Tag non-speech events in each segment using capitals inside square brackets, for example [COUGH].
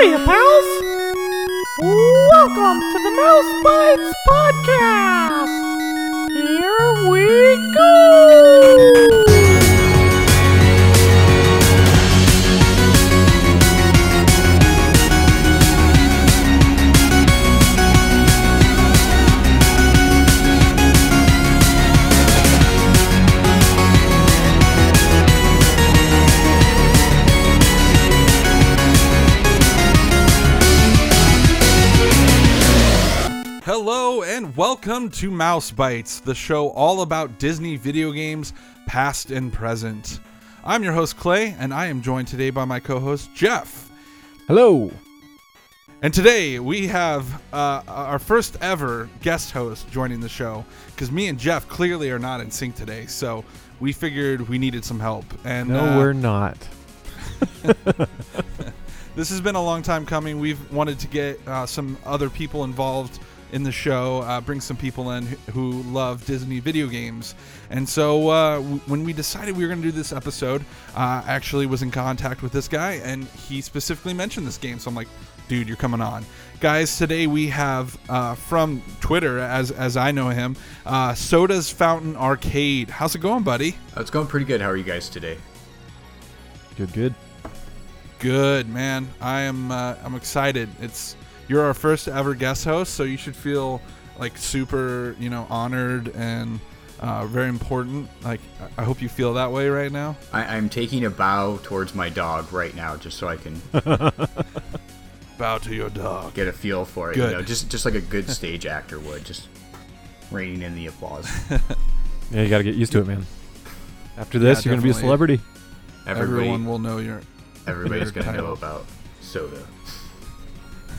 Hiya, pals! Welcome to the Mouse Bites Podcast! Here we go! Welcome to Mouse Bites, the show all about Disney video games, past and present. I'm your host Clay, and I am joined today by my co-host Jeph. Hello. And today we have uh, our first ever guest host joining the show because me and Jeph clearly are not in sync today, so we figured we needed some help. And No, uh, we're not. [LAUGHS] this has been a long time coming. We've wanted to get uh, some other people involved in the show, uh, bring some people in who, who love Disney video games. And so uh, w- when we decided we were going to do this episode, uh, I actually was in contact with this guy, and he specifically mentioned this game. So I'm like, dude, you're coming on. Guys, today we have uh, from Twitter, as, as I know him, uh, Soda's Fountain Arcade. How's it going, buddy? Uh, It's going pretty good. How are you guys today? Good, good. Good man. I am. Uh, I'm excited. It's you're our first ever guest host, so you should feel like super, you know, honored and uh, very important. Like I hope you feel that way right now. I, I'm taking a bow towards my dog right now, just so I can [LAUGHS] Bow to your dog. get a feel for it. Good. You know, just just like a good stage actor would, just reining in the applause. [LAUGHS] Yeah, you got to get used to it, man. After this, Yeah, you're going to be a celebrity. Everybody, Everyone will know your. everybody's gonna know about soda.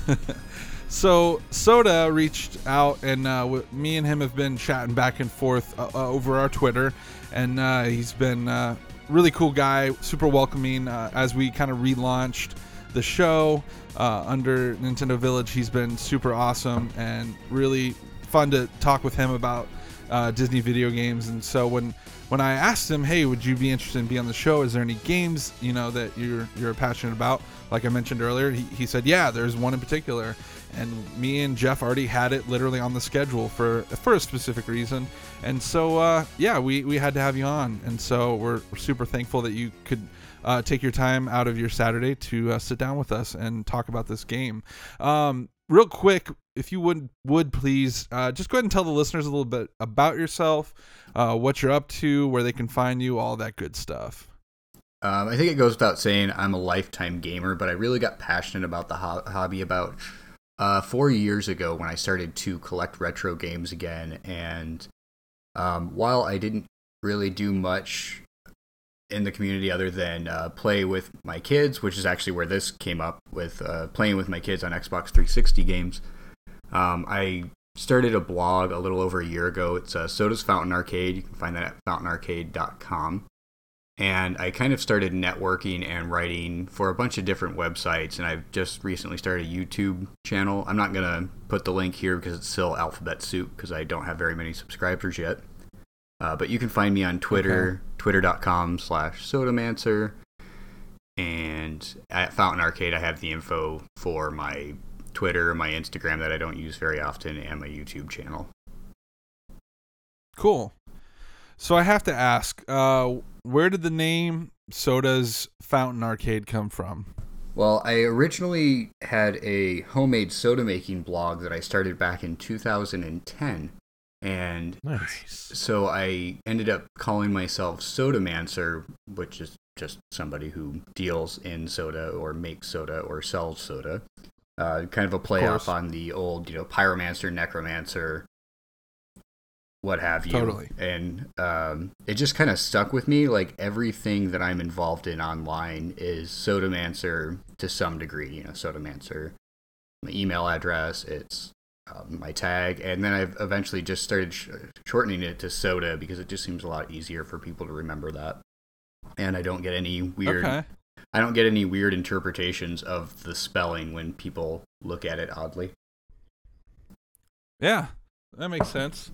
[LAUGHS] So Soda reached out, and uh, w- me and him have been chatting back and forth uh, uh, over our Twitter, and uh, he's been uh, really cool guy, super welcoming. Uh, as we kind of relaunched the show under Nintendo Village, he's been super awesome and really fun to talk with him about Disney video games. And so when when I asked him, "Hey, would you be interested in being on the show? Is there any games you know that you're you're passionate about?" Like I mentioned earlier, he, he said, "Yeah, there's one in particular." And me and Jeph already had it literally on the schedule for for a specific reason. And so uh, yeah, we we had to have you on. And so we're, we're super thankful that you could. Uh, take your time out of your Saturday to uh, sit down with us and talk about this game. Um, real quick, if you would would please uh, just go ahead and tell the listeners a little bit about yourself, uh, what you're up to, where they can find you, all that good stuff. Um, I think it goes without saying I'm a lifetime gamer, but I really got passionate about the ho- hobby about uh, four years ago when I started to collect retro games again. And um, while I didn't really do much in the community other than uh, play with my kids, which is actually where this came up with uh, playing with my kids on Xbox 360 games, um, I started a blog a little over a year ago. It's uh, Soda's Fountain Arcade. You can find that at fountainarcade.com and I kind of started networking and writing for a bunch of different websites. And I've just recently started a YouTube channel. I'm not gonna put the link here because it's still alphabet soup because I don't have very many subscribers yet. Uh, but you can find me on Twitter, twitter.com slash sodamancer. And at Fountain Arcade, I have the info for my Twitter, my Instagram that I don't use very often, and my YouTube channel. Cool. So I have to ask, uh, where did the name Soda's Fountain Arcade come from? Well, I originally had a homemade soda making blog that I started back in 2010. And Nice. so I ended up calling myself Sodamancer, which is just somebody who deals in soda or makes soda or sells soda. Uh, kind of a play course. off on the old, you know, pyromancer, necromancer, what have you. Totally. And um, it just kind of stuck with me. Like everything that I'm involved in online is Sodamancer to some degree. You know, Sodamancer, my email address, it's um, my tag, and then I've eventually just started sh- shortening it to Soda because it just seems a lot easier for people to remember that. And I don't get any weird. Okay. I don't get any weird interpretations of the spelling when people look at it oddly. Yeah, that makes sense.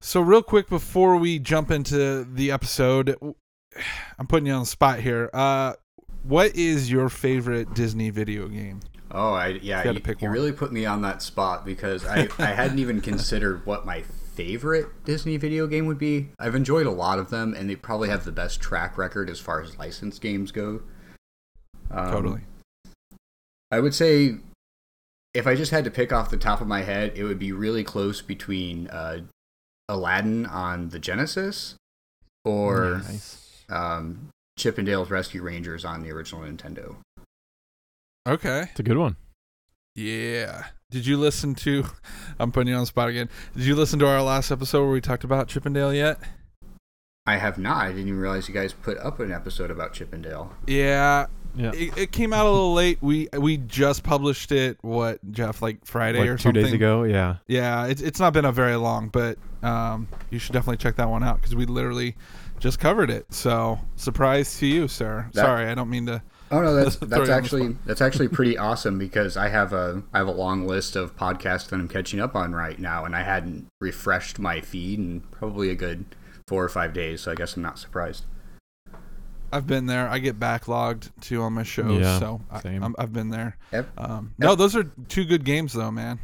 So, real quick before we jump into the episode, [SIGHS] I'm putting you on the spot here. Uh, what is your favorite Disney video game? Oh, I yeah, you, pick you one. really put me on that spot because I, I hadn't even [LAUGHS] considered what my favorite Disney video game would be. I've enjoyed a lot of them, and they probably have the best track record as far as licensed games go. Um, Totally. I would say if I just had to pick off the top of my head, it would be really close between uh, Aladdin on the Genesis or Nice. um, Chip 'n Dale's Rescue Rangers on the original Nintendo. Okay. It's a good one. Yeah. Did you listen to? [LAUGHS] I'm putting you on the spot again. Did you listen to our last episode where we talked about Chip 'n Dale yet? I have not. I didn't even realize you guys put up an episode about Chip 'n Dale. Yeah. Yeah. It, it came out a little late. We we just published it. What Jeph like Friday like or two something? days ago. Yeah. Yeah. It's it's not been a very long, but um, you should definitely check that one out because we literally just covered it. So surprise to you, sir. That- Sorry, I don't mean to. Oh no, that's [LAUGHS] that's you on the actually that's actually pretty [LAUGHS] awesome because I have a I have a long list of podcasts that I'm catching up on right now, and I hadn't refreshed my feed in probably a good four or five days. So I guess I'm not surprised. I've been there. I get backlogged too on my shows, Yeah, so I, same. I'm, I've been there. Ev- Um, no, those are two good games though, man.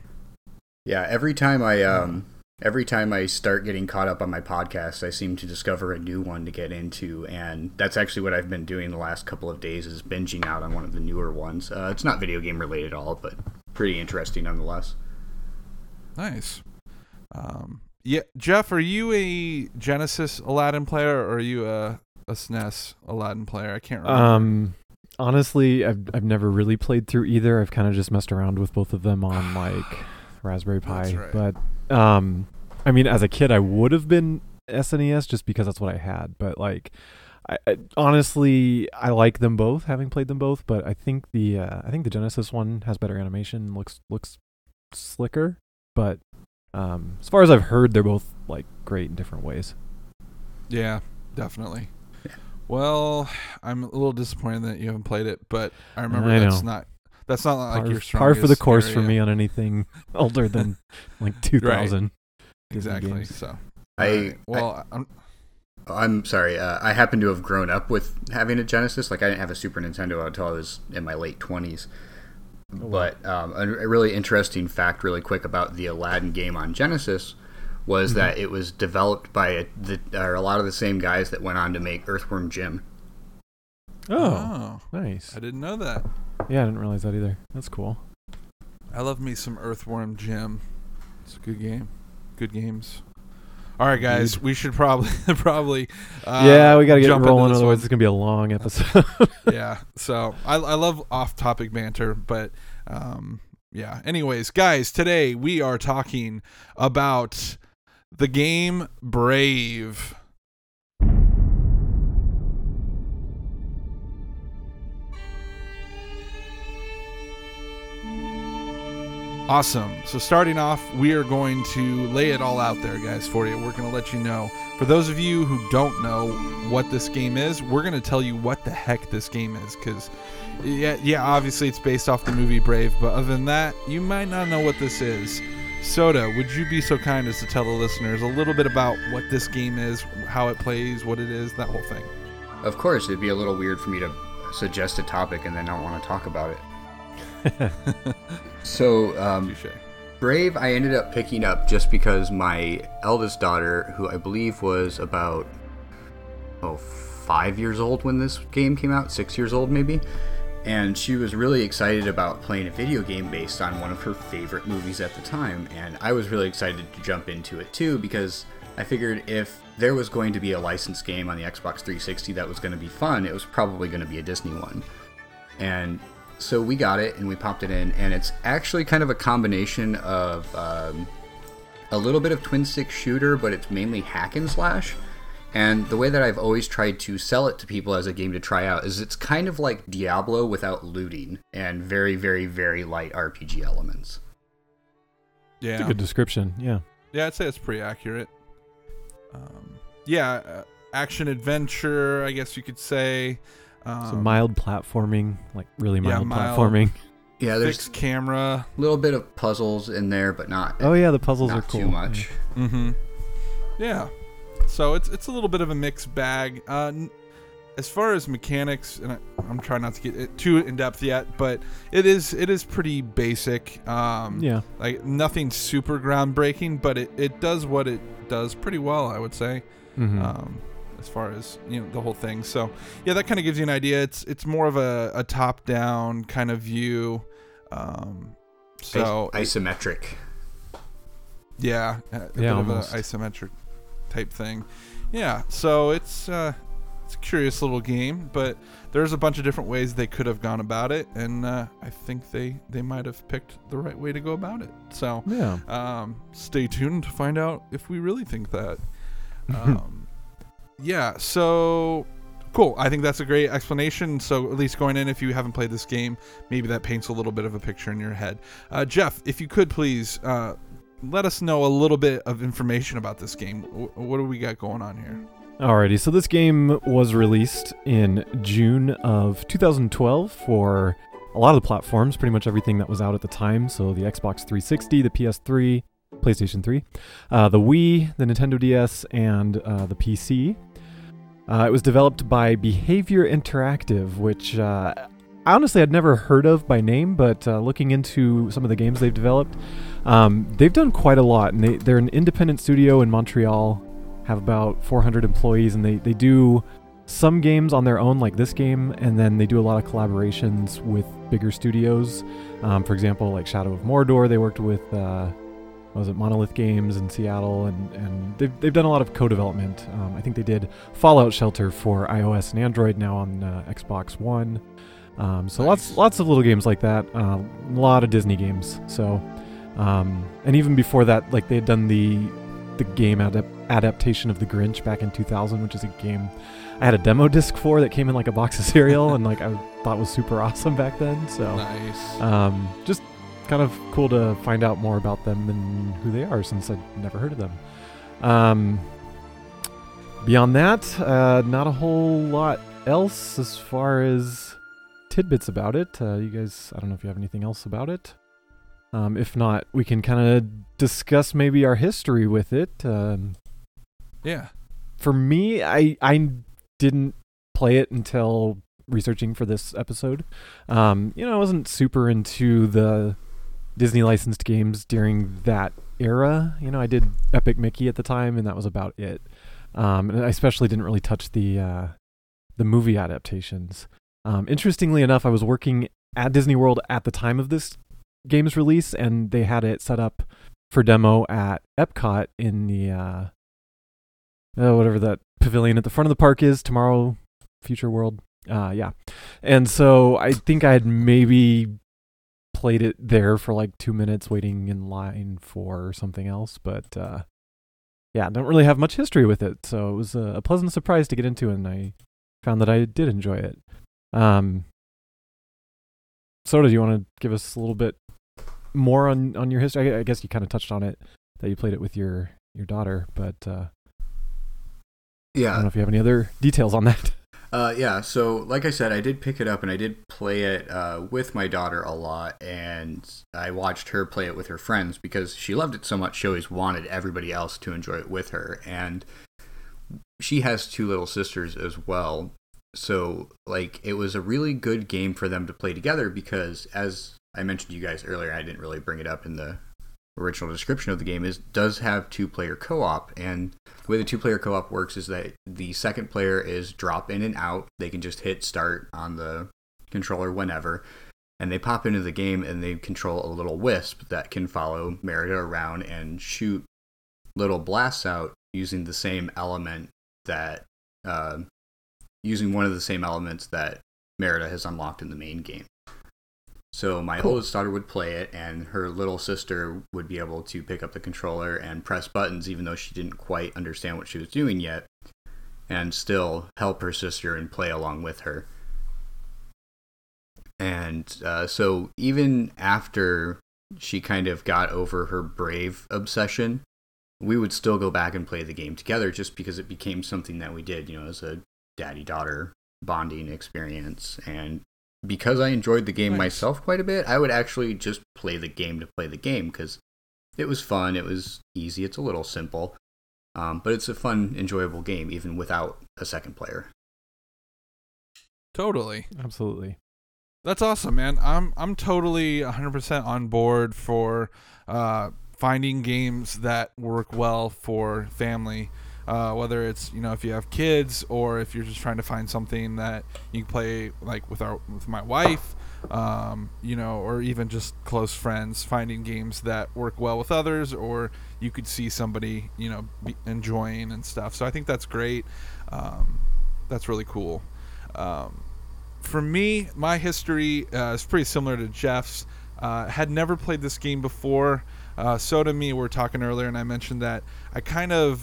Yeah, every time I um every time I start getting caught up on my podcast, I seem to discover a new one to get into, and that's actually what I've been doing the last couple of days is binging out on one of the newer ones. Uh, it's not video game related at all, but pretty interesting nonetheless. Nice. Um, yeah, Jeph, are you a Genesis Aladdin player or are you a, a SNES Aladdin player? I can't remember. Um, honestly, I've I've never really played through either. I've kind of just messed around with both of them on like [SIGHS] Raspberry Pi. Right. But um, I mean, as a kid, I would have been SNES just because that's what I had. But like, I, I honestly I like them both, having played them both. But I think the uh, I think the Genesis one has better animation, looks looks slicker. But um, as far as I've heard, they're both like great in different ways. yeah, definitely. Well, I'm a little disappointed that you haven't played it, but I remember I that's know. not that's not like par, your par for the course for me on anything [LAUGHS] older than like [LAUGHS] 2000. Disney Exactly. games. So, I- well, I, am I'm sorry. Uh, I happen to have grown up with having a Genesis. Like I didn't have a Super Nintendo until I was in my late twenties. But um, a, a really interesting fact, really quick, about the Aladdin game on Genesis was that it was developed by a, the, or a lot of the same guys that went on to make Earthworm Jim. Oh, oh, nice. I didn't know that. Yeah, I didn't realize that either. That's cool. I love me some Earthworm Jim. It's a good game. Good games. All right, guys, we should probably [LAUGHS] probably uh, yeah, we got to get rolling. this Otherwise, one. it's gonna be a long [LAUGHS] episode. yeah. So I, I love off topic banter, but um, yeah. Anyways, guys, today we are talking about the game Brave. Awesome. So starting off, we are going to lay it all out there, guys, for you. We're going to let you know. For those of you who don't know what this game is, we're going to tell you what the heck this game is because yeah, yeah, obviously it's based off the movie Brave, but other than that, you might not know what this is. Soda, would you be so kind as to tell the listeners a little bit about what this game is, how it plays, what it is, that whole thing? Of course, it'd be a little weird for me to suggest a topic and then not want to talk about it. [LAUGHS] So, um, Brave, I ended up picking up just because my eldest daughter, who I believe was about oh five years old when this game came out, six years old maybe, and she was really excited about playing a video game based on one of her favorite movies at the time, and I was really excited to jump into it too because I figured if there was going to be a licensed game on the Xbox 360 that was going to be fun, it was probably going to be a Disney one, and so we got it and we popped it in, and it's actually kind of a combination of um, a little bit of twin stick shooter, but it's mainly hack and slash. And the way that I've always tried to sell it to people as a game to try out is it's kind of like Diablo without looting and very, very, very light RPG elements. Yeah. It's a good description. Yeah. Yeah, I'd say it's pretty accurate. Um, yeah, uh, action adventure, I guess you could say. Um, So mild platforming, like really yeah, mild mild. platforming. Yeah, there's fixed camera. a little bit of puzzles in there, but not Oh yeah, the puzzles not are cool. too much. Mm-hmm. Yeah. So it's it's a little bit of a mixed bag. Uh, n- as far as mechanics, and I, I'm trying not to get it too in depth yet, but it is it is pretty basic. Um, Yeah. like nothing super groundbreaking, but it, it does what it does pretty well, I would say. Mm-hmm. Um, as far as you know the whole thing. So yeah, that kind of gives you an idea. It's it's more of a, a top down kind of view. Um, so Is- isometric. yeah, a, a bit Yeah, of an isometric type thing. Yeah, so it's uh, it's a curious little game, but there's a bunch of different ways they could have gone about it, and uh, I think they they might have picked the right way to go about it. So Yeah. um, stay tuned to find out if we really think that. [LAUGHS] Um, yeah, so cool. I think that's a great explanation. So at least going in, if you haven't played this game, maybe that paints a little bit of a picture in your head. Uh, Jeph, if you could please uh, let us know a little bit of information about this game. W- what do we got going on here? Alrighty, so this game was released in June of 2012 for a lot of the platforms, pretty much everything that was out at the time. So the Xbox 360, the PS3, PlayStation 3, uh, the Wii, the Nintendo DS, and uh, the PC. Uh, it was developed by Behaviour Interactive, which uh, honestly had never heard of by name, but uh, looking into some of the games they've developed, um, they've done quite a lot. And they, they're an independent studio in Montreal have about 400 employees and they, they do some games on their own like this game and then they do a lot of collaborations with bigger studios um, for example like shadow of mordor they worked with uh, was it monolith games in seattle and, and they've, they've done a lot of co-development um, i think they did fallout shelter for ios and android now on uh, xbox one um, so lots Nice. lots of little games like that uh, a lot of disney games so um, and even before that like they had done the the game adap- adaptation of The Grinch back in 2000, which is a game I had a demo disc for that came in like a box of [LAUGHS] cereal and like I thought was super awesome back then. So Nice. um, just kind of cool to find out more about them and who they are since I'd never heard of them. Um, beyond that, uh, not a whole lot else as far as tidbits about it. Uh, you guys, I don't know if you have anything else about it. Um, if not, we can kind of discuss maybe our history with it. Um, yeah. for me, I I didn't play it until researching for this episode. Um, you know, I wasn't super into the Disney licensed games during that era. You know, I did Epic Mickey at the time, and that was about it. Um, and I especially didn't really touch the uh, the movie adaptations. Um, interestingly enough, I was working at Disney World at the time of this game's release, and they had it set up for demo at Epcot in the uh, uh, whatever that pavilion at the front of the park is tomorrow future world uh yeah and so i think i had maybe played it there for like two minutes waiting in line for something else but uh yeah don't really have much history with it so it was a, pleasant surprise to get into and i found that i did enjoy it um soda do you want to give us a little bit more on on your history i, I guess you kind of touched on it that you played it with your your daughter but uh yeah, I don't know if you have any other details on that. Uh, yeah, so like I said, I did pick it up and I did play it uh, with my daughter a lot, and I watched her play it with her friends because she loved it so much. She always wanted everybody else to enjoy it with her, and she has two little sisters as well. So, like, it was a really good game for them to play together because, as I mentioned to you guys earlier, I didn't really bring it up in the original description of the game is does have two player co-op and the way the two player co-op works is that the second player is drop in and out. They can just hit start on the controller whenever and they pop into the game and they control a little wisp that can follow merida around and shoot little blasts out using the same element that uh, using one of the same elements that merida has unlocked in the main game so my Cool. oldest daughter would play it, and her little sister would be able to pick up the controller and press buttons, even though she didn't quite understand what she was doing yet, and still help her sister and play along with her. And uh, so even after she kind of got over her brave obsession, we would still go back and play the game together just because it became something that we did, you know, as a daddy daughter bonding experience. And because I enjoyed the game Nice. myself quite a bit, I would actually just play the game to play the game because it was fun, it was easy, it's a little simple, um, but it's a fun, enjoyable game even without a second player. Totally. Absolutely. That's awesome, man. I'm I'm totally 100% on board for uh, finding games that work well for family. Uh, whether it's you know if you have kids or if you're just trying to find something that you can play like with our with my wife, um, you know, or even just close friends, finding games that work well with others, or you could see somebody you know enjoying and stuff. So I think that's great. Um, that's really cool. Um, for me, my history uh, is pretty similar to Jeph's. Uh, had never played this game before. Uh, so to me, we are talking earlier, and I mentioned that I kind of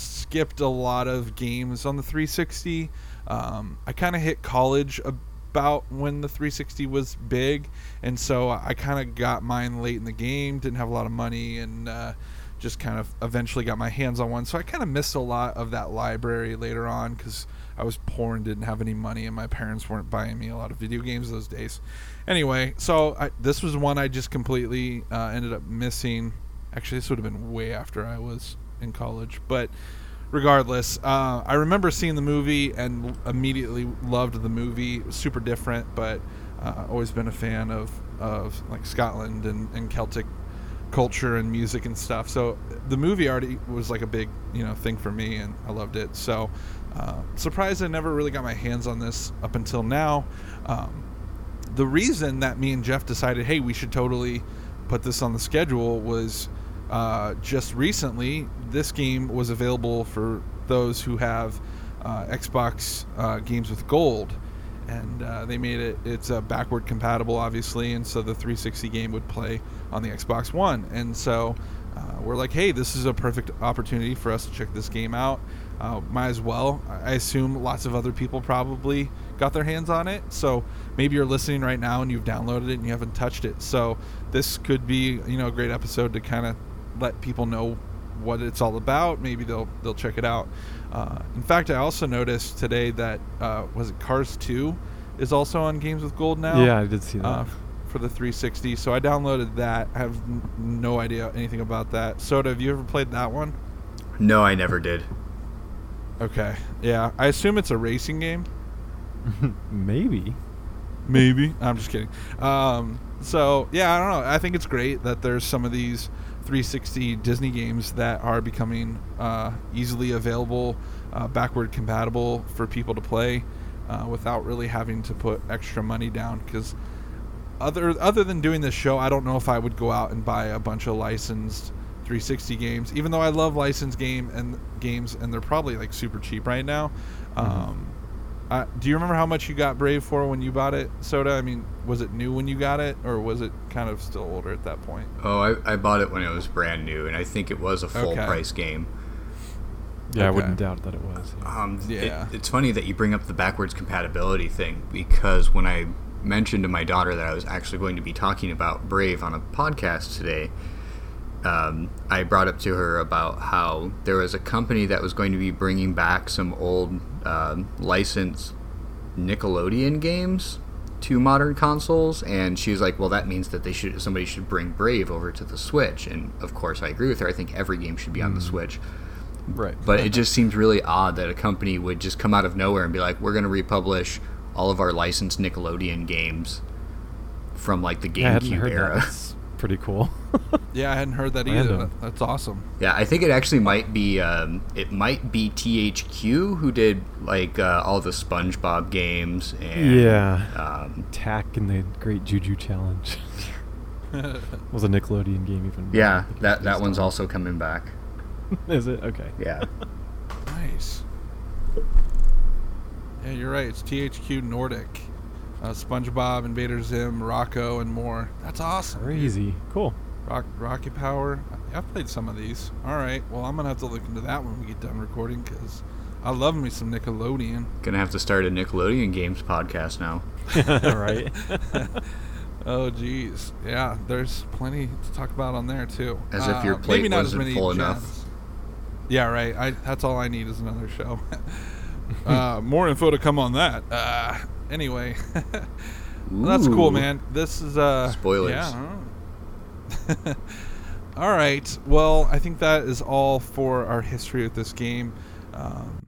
skipped a lot of games on the 360. Um, I kind of hit college about when the 360 was big, and so I kind of got mine late in the game. Didn't have a lot of money, and uh, just kind of eventually got my hands on one. So I kind of missed a lot of that library later on because I was poor and didn't have any money, and my parents weren't buying me a lot of video games those days. Anyway, so I, this was one I just completely uh, ended up missing. Actually, this would have been way after I was in college, but regardless, uh, I remember seeing the movie and immediately loved the movie. It was super different, but uh, always been a fan of of like Scotland and, and Celtic culture and music and stuff. So the movie already was like a big you know thing for me, and I loved it. So uh, surprised I never really got my hands on this up until now. Um, the reason that me and Jeph decided, hey, we should totally put this on the schedule was uh, just recently. This game was available for those who have uh, Xbox uh, games with gold, and uh, they made it. It's uh, backward compatible, obviously, and so the 360 game would play on the Xbox One. And so uh, we're like, hey, this is a perfect opportunity for us to check this game out. Might as well. I assume lots of other people probably got their hands on it. So maybe you're listening right now and you've downloaded it and you haven't touched it. So this could be, you know, a great episode to kind of let people know what it's all about. Maybe they'll they'll check it out. Uh, in fact, I also noticed today that uh, was it Cars 2 is also on Games with Gold now. Yeah, I did see that. Uh, for the 360. So I downloaded that. I have n- no idea anything about that. Soda, have you ever played that one? No, I never did. Okay. Yeah, I assume it's a racing game. [LAUGHS] Maybe. Maybe. I'm just kidding. Um, so yeah, I don't know. I think it's great that there's some of these 360 Disney games that are becoming uh, easily available, uh, backward compatible for people to play uh, without really having to put extra money down. Because other other than doing this show, I don't know if I would go out and buy a bunch of licensed 360 games. Even though I love licensed game and games, and they're probably like super cheap right now. Um, uh, do you remember how much you got Brave for when you bought it, Soda? I mean, was it new when you got it, or was it kind of still older at that point? Oh, I, I bought it when it was brand new, and I think it was a full Okay. price game. Yeah, I wouldn't doubt that it was. yeah. Um, it- Yeah. it's funny that you bring up the backwards compatibility thing because when I mentioned to my daughter that I was actually going to be talking about Brave on a podcast today, um, I brought up to her about how there was a company that was going to be bringing back some old um, licensed Nickelodeon games to modern consoles, and she's like, "Well, that means that they should somebody should bring Brave over to the Switch." And of course, I agree with her. I think every game should be on the Switch. Right. But it just seems really odd that a company would just come out of nowhere and be like, "We're going to republish all of our licensed Nickelodeon games from like the yeah, I hadn't GameCube heard that. era." That's pretty cool. [LAUGHS] Yeah, I hadn't heard that either. Random. That- That's awesome. Yeah, I think it actually might be um, it might be THQ who did like uh, all the SpongeBob games and yeah. um, Tak and the Great Juju Challenge [LAUGHS] was a Nickelodeon game. Even yeah, that that one's on. also coming back. [LAUGHS] Is it okay? Yeah, Nice. Yeah, you're right. It's THQ Nordic, uh, SpongeBob, Invader Zim, Rocko, and more. That's awesome. Crazy. Cool. Rock, Rocky Power. I've played some of these. All right. Well, I'm gonna have to look into that when we get done recording because I love me some Nickelodeon. gonna have to start a Nickelodeon games podcast now. [LAUGHS] right. [LAUGHS] Oh, geez. Yeah, there's plenty to talk about on there too. As if your Uh, plate maybe not wasn't as many full enough. gems. Yeah, right. I that's all I need is another show. [LAUGHS] uh, more info to come on that. Uh, anyway, Well, [LAUGHS] that's cool, man. This is uh Spoilers. Yeah. [LAUGHS] all right. Well, I think that is all for our history with this game. Um,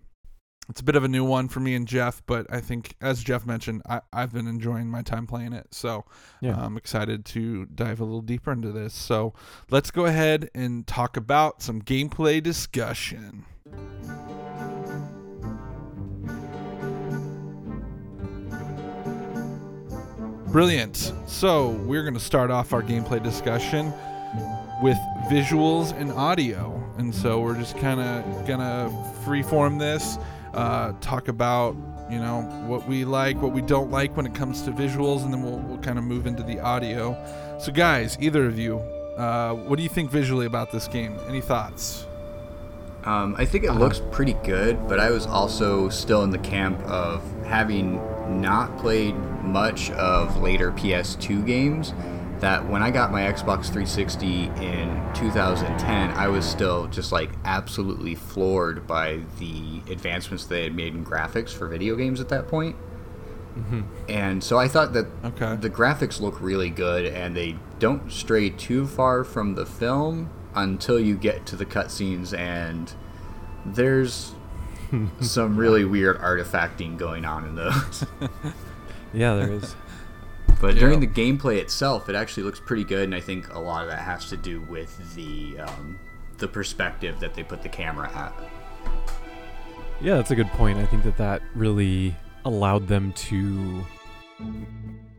it's a bit of a new one for me and Jeph, but I think as Jeph mentioned, I, I've been enjoying my time playing it. So Yeah. I'm excited to dive a little deeper into this. So let's go ahead and talk about some gameplay discussion. Brilliant. So we're going to start off our gameplay discussion with visuals and audio. And so we're just kind of going to freeform this, uh, talk about, you know, what we like, what we don't like when it comes to visuals, and then we'll, we'll kind of move into the audio. So, guys, either of you, uh, what do you think visually about this game? Any thoughts? Um, I think it looks pretty good, but I was also still in the camp of having not played much of later PS2 games. That when I got my Xbox 360 in 2010, I was still just like absolutely floored by the advancements they had made in graphics for video games at that point. And so I thought that Okay. the graphics look really good and they don't stray too far from the film until you get to the cutscenes and there's [LAUGHS] some really weird artifacting going on in those. [LAUGHS] Yeah, there is. But Yeah. during the gameplay itself, it actually looks pretty good, and I think a lot of that has to do with the um, the perspective that they put the camera at. Yeah, that's a good point. I think that that really allowed them to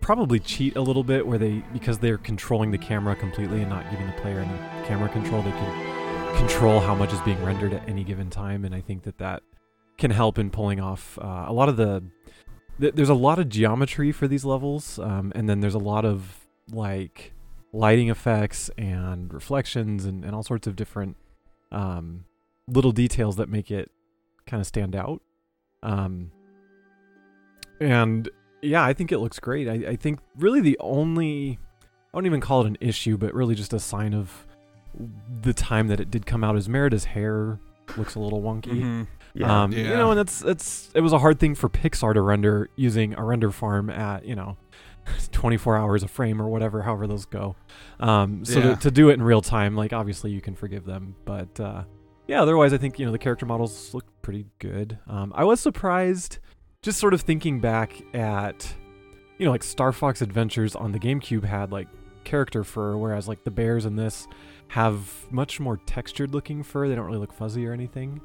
probably cheat a little bit where they because they're controlling the camera completely and not giving the player any camera control, they can control how much is being rendered at any given time and I think that that can help in pulling off uh, a lot of the th- there's a lot of geometry for these levels um, and then there's a lot of like lighting effects and reflections and, and all sorts of different um, little details that make it kind of stand out. Um, and yeah, I think it looks great. I, I think really the only, I won't even call it an issue, but really just a sign of the time that it did come out is Merida's hair looks a little wonky. Mhm. Um, Yeah. You know, and that's that's it was a hard thing for Pixar to render using a render farm at you know, [LAUGHS] 24 hours a frame or whatever, however those go. Um, so Yeah. to, to do it in real time, like obviously you can forgive them, but uh, yeah, otherwise I think you know the character models look pretty good. Um, I was surprised, just sort of thinking back at, you know, like Star Fox Adventures on the GameCube had like character fur, whereas like the bears in this have much more textured looking fur. They don't really look fuzzy or anything.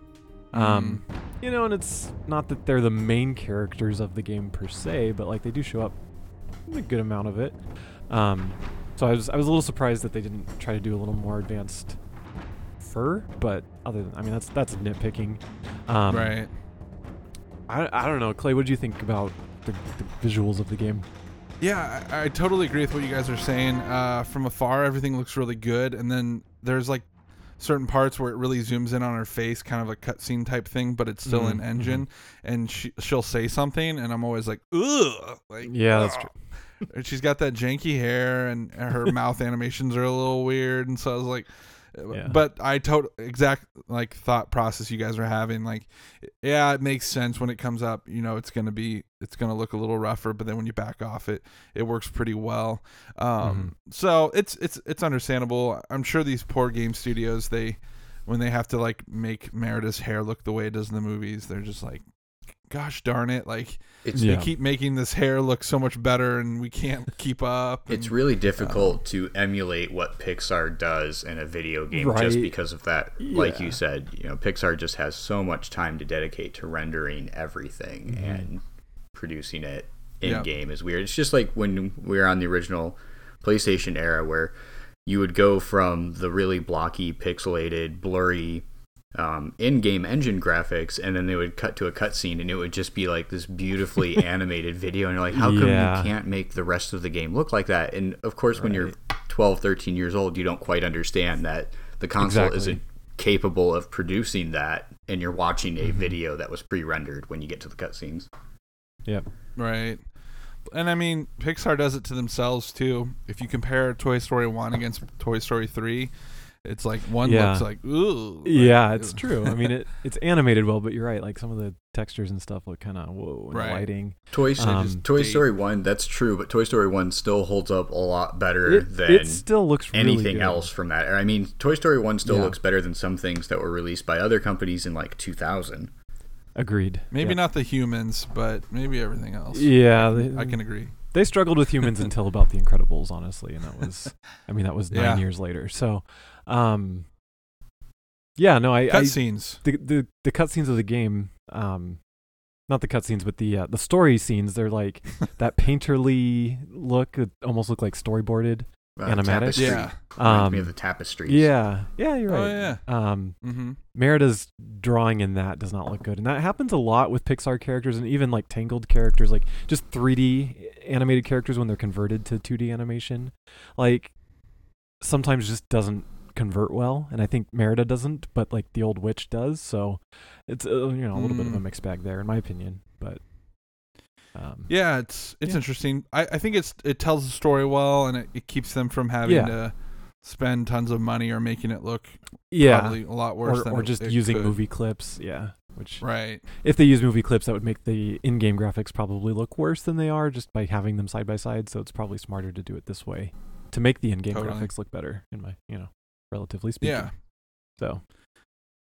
Um, you know, and it's not that they're the main characters of the game per se, but like they do show up a good amount of it. Um, so I was I was a little surprised that they didn't try to do a little more advanced fur, but other than I mean that's that's nitpicking. Um, right. I, I don't know, Clay. What do you think about the, the visuals of the game? Yeah, I, I totally agree with what you guys are saying. Uh, from afar, everything looks really good, and then there's like certain parts where it really zooms in on her face, kind of a cutscene type thing, but it's still Mhm, in engine, and she she'll say something, and I'm always like, ugh, like Yeah, that's ugh. true. And she's got that janky hair, and her [LAUGHS] mouth animations are a little weird, and so I was like. Yeah. But I total exact like thought process you guys are having like yeah it makes sense when it comes up you know it's gonna be it's gonna look a little rougher but then when you back off it it works pretty well. Um so it's it's it's understandable. I'm sure these poor game studios they when they have to like make merida's hair look the way it does in the movies they're just like gosh darn it like It's Yeah. they keep making this hair look so much better and we can't keep up It's really difficult to emulate what Pixar does in a video game just because of that. Like you said, you know, Pixar just has so much time to dedicate to rendering everything Mm-hmm. and producing it in Yep. game is weird. It's just like when we were on the original PlayStation era where you would go from the really blocky, pixelated, blurry um, in-game engine graphics, and then they would cut to a cutscene, and it would just be like this beautifully [LAUGHS] animated video, and you're like, how come Yeah. you can't make the rest of the game look like that? And of course, when you're 12, 13 years old, you don't quite understand that the console Exactly. isn't capable of producing that, and you're watching a Mm-hmm. video that was pre-rendered when you get to the cutscenes. Yep. Right. And I mean, Pixar does it to themselves too. If you compare Toy Story 1 against Toy Story 3, it's like one Yeah. looks like, ooh. like, Yeah, it's ugh. true. I mean, it [LAUGHS] it's animated well, but you're right. Like some of the textures and stuff look kind of whoa, and Right. lighting. Toy, Um, Toy they- Story 1, that's true, but Toy Story 1 still holds up a lot better It, than it still looks really anything good. else from that. I mean, Toy Story 1 still Yeah. looks better than some things that were released by other companies in like 2000. Agreed. Maybe Yep. not the humans, but maybe everything else. Yeah, they, I can agree. they struggled with humans until about the Incredibles, honestly, and that was, [LAUGHS] I mean, that was nine Yeah. years later. So, um, yeah, no, I, I Cutscenes. the the the cutscenes of the game, um, not the cutscenes, but the uh, the story scenes. They're like [LAUGHS] that painterly look. It almost look like storyboarded. Uh, Animatic? tapestry. Yeah. Reminds me Um, of the tapestries. yeah, yeah, you're right. Oh yeah. Um, Mm-hmm. Merida's drawing in that does not look good, and that happens a lot with Pixar characters and even like Tangled characters, like just 3D animated characters when they're converted to 2D animation, like sometimes just doesn't convert well, and I think Merida doesn't, but like the old witch does. So it's uh, you know a little bit of a Mm. mixed bag there, in my opinion. But um, Yeah, it's it's Yeah. interesting. I, I think it's it tells the story well, and it, it keeps them from having Yeah. to spend tons of money or making it look yeah, probably a lot worse or, than or it- just it using could. movie clips, yeah. Which Right. if they use movie clips, that would make the in-game graphics probably look worse than they are just by having them side by side. So it's probably smarter to do it this way to make the in-game Totally. graphics look better, in my you know, relatively speaking. Yeah. So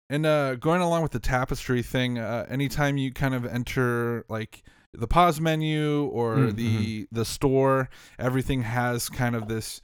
And uh, going along with the tapestry thing, uh, anytime you kind of enter like the pause menu or Mm, the the store, everything has kind of this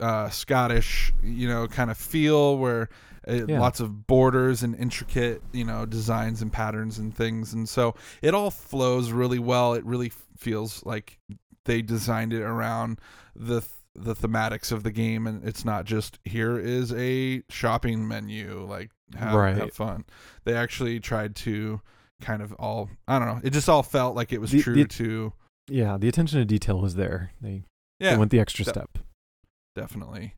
uh, Scottish, you know, kind of feel where uh, Yeah. lots of borders and intricate, you know, designs and patterns and things, and so it all flows really well. It really feels like they designed it around the th- the thematics of the game, and it's not just here is a shopping menu, like have, Right. have fun. They actually tried to kind of all I don't know. It just all felt like it was The- true the- to yeah, the attention to detail was there. They, yeah they went the extra de- step. definitely.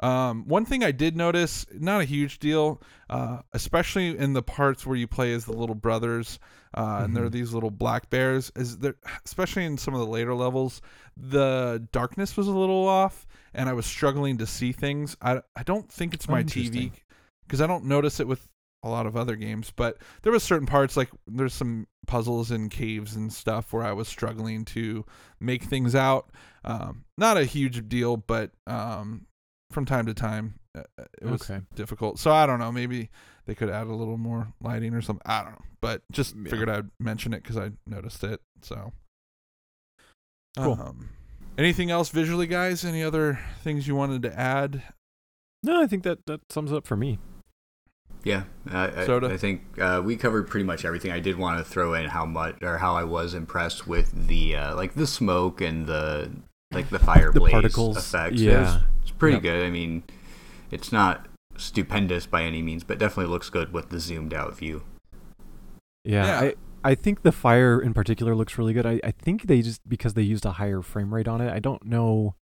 Um, one thing I did notice, not a huge deal, uh, especially in the parts where you play as the little brothers, uh, and there are Mhm. these little black bears. Is there, especially in some of the later levels, the darkness was a little off, and I was struggling to see things. I I don't think it's my TV because I don't notice it with a lot of other games, but there was certain parts like there's some puzzles and caves and stuff where I was struggling to make things out. Um, not a huge deal, but um, from time to time uh, uh, it was Okay. difficult. So I don't know. Maybe they could add a little more lighting or something. I don't know, but just Yeah. figured I'd mention it because I noticed it. So Cool. Um, anything else visually, guys? Any other things you wanted to add? No, I think that that sums up for me. Yeah, uh, I, Soda? I think uh, we covered pretty much everything. I did want to throw in how much or how I was impressed with the uh, like the smoke and the like the fire The blaze particles, effects. yeah. It was, it's pretty Yep. good. I mean, it's not stupendous by any means, but definitely looks good with the zoomed out view. Yeah, Yeah. I I think the fire in particular looks really good. I I think they just because they used a higher frame rate on it. I don't know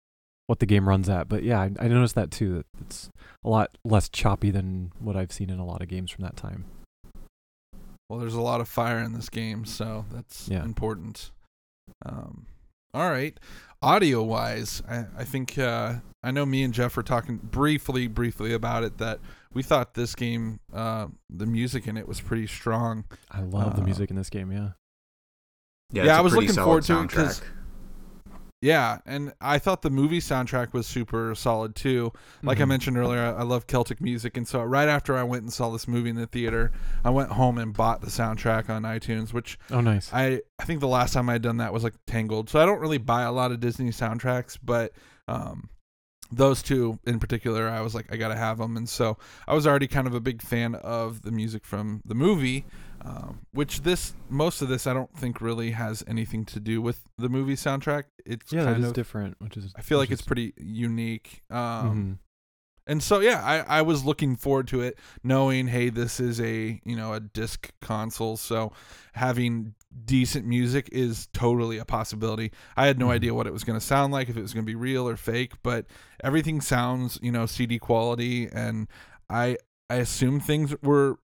what the game runs at, but yeah, I, I noticed that too. That it's a lot less choppy than what I've seen in a lot of games from that time. Well, there's a lot of fire in this game, so that's Yeah. important. Um, all right, audio wise, I, I think uh, I know me and Jeph were talking briefly, briefly about it that we thought this game, uh, the music in it was pretty strong. I love the Uh, music in this game. Yeah, Yeah, Yeah, it's I a was pretty looking solid forward to it 'cause- soundtrack. Yeah, and I thought the movie soundtrack was super solid too. Like I Mhm. mentioned earlier, I I love Celtic music, and so right after I went and saw this movie in the theater, I went home and bought the soundtrack on iTunes, which Oh, nice. I I think the last time I'd done that was like Tangled. So I don't really buy a lot of Disney soundtracks, but um those two in particular, I was like I got to have them and so I was already kind of a big fan of the music from the movie. Um, which this most of this I don't think really has anything to do with the movie soundtrack. It's yeah, that kind is of different. Which is I feel like which it's pretty unique. Um, mhm. and so yeah, I, I was looking forward to it, knowing hey, this is a you know a disc console, so having decent music is totally a possibility. I had no Mhm. idea what it was going to sound like, if it was going to be real or fake, but everything sounds you know CD quality, and I I assume things were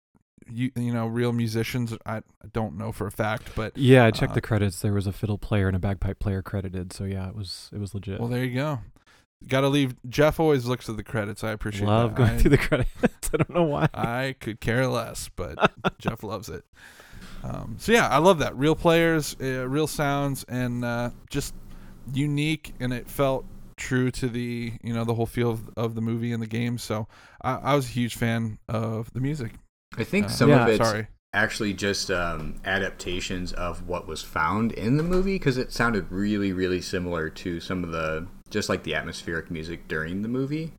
you you know real musicians. I, I don't know for a fact, but Yeah, I checked uh, the credits. There was a fiddle player and a bagpipe player credited. So yeah, it was it was legit. well there you go. Got to leave. Jeph always looks at the credits. I appreciate Love that. going I- through the [LAUGHS] credits. [LAUGHS] I don't know why. I could care less, but [LAUGHS] Jeph loves it. Um, so yeah, I love that real players, uh, real sounds, and uh, just unique, and it felt true to the you know the whole feel of, of the movie and the game. So I, I was a huge fan of the music. I think Uh, some Yeah. of it's sorry, actually just um, adaptations of what was found in the movie because it sounded really, really similar to some of the just like the atmospheric music during the movie.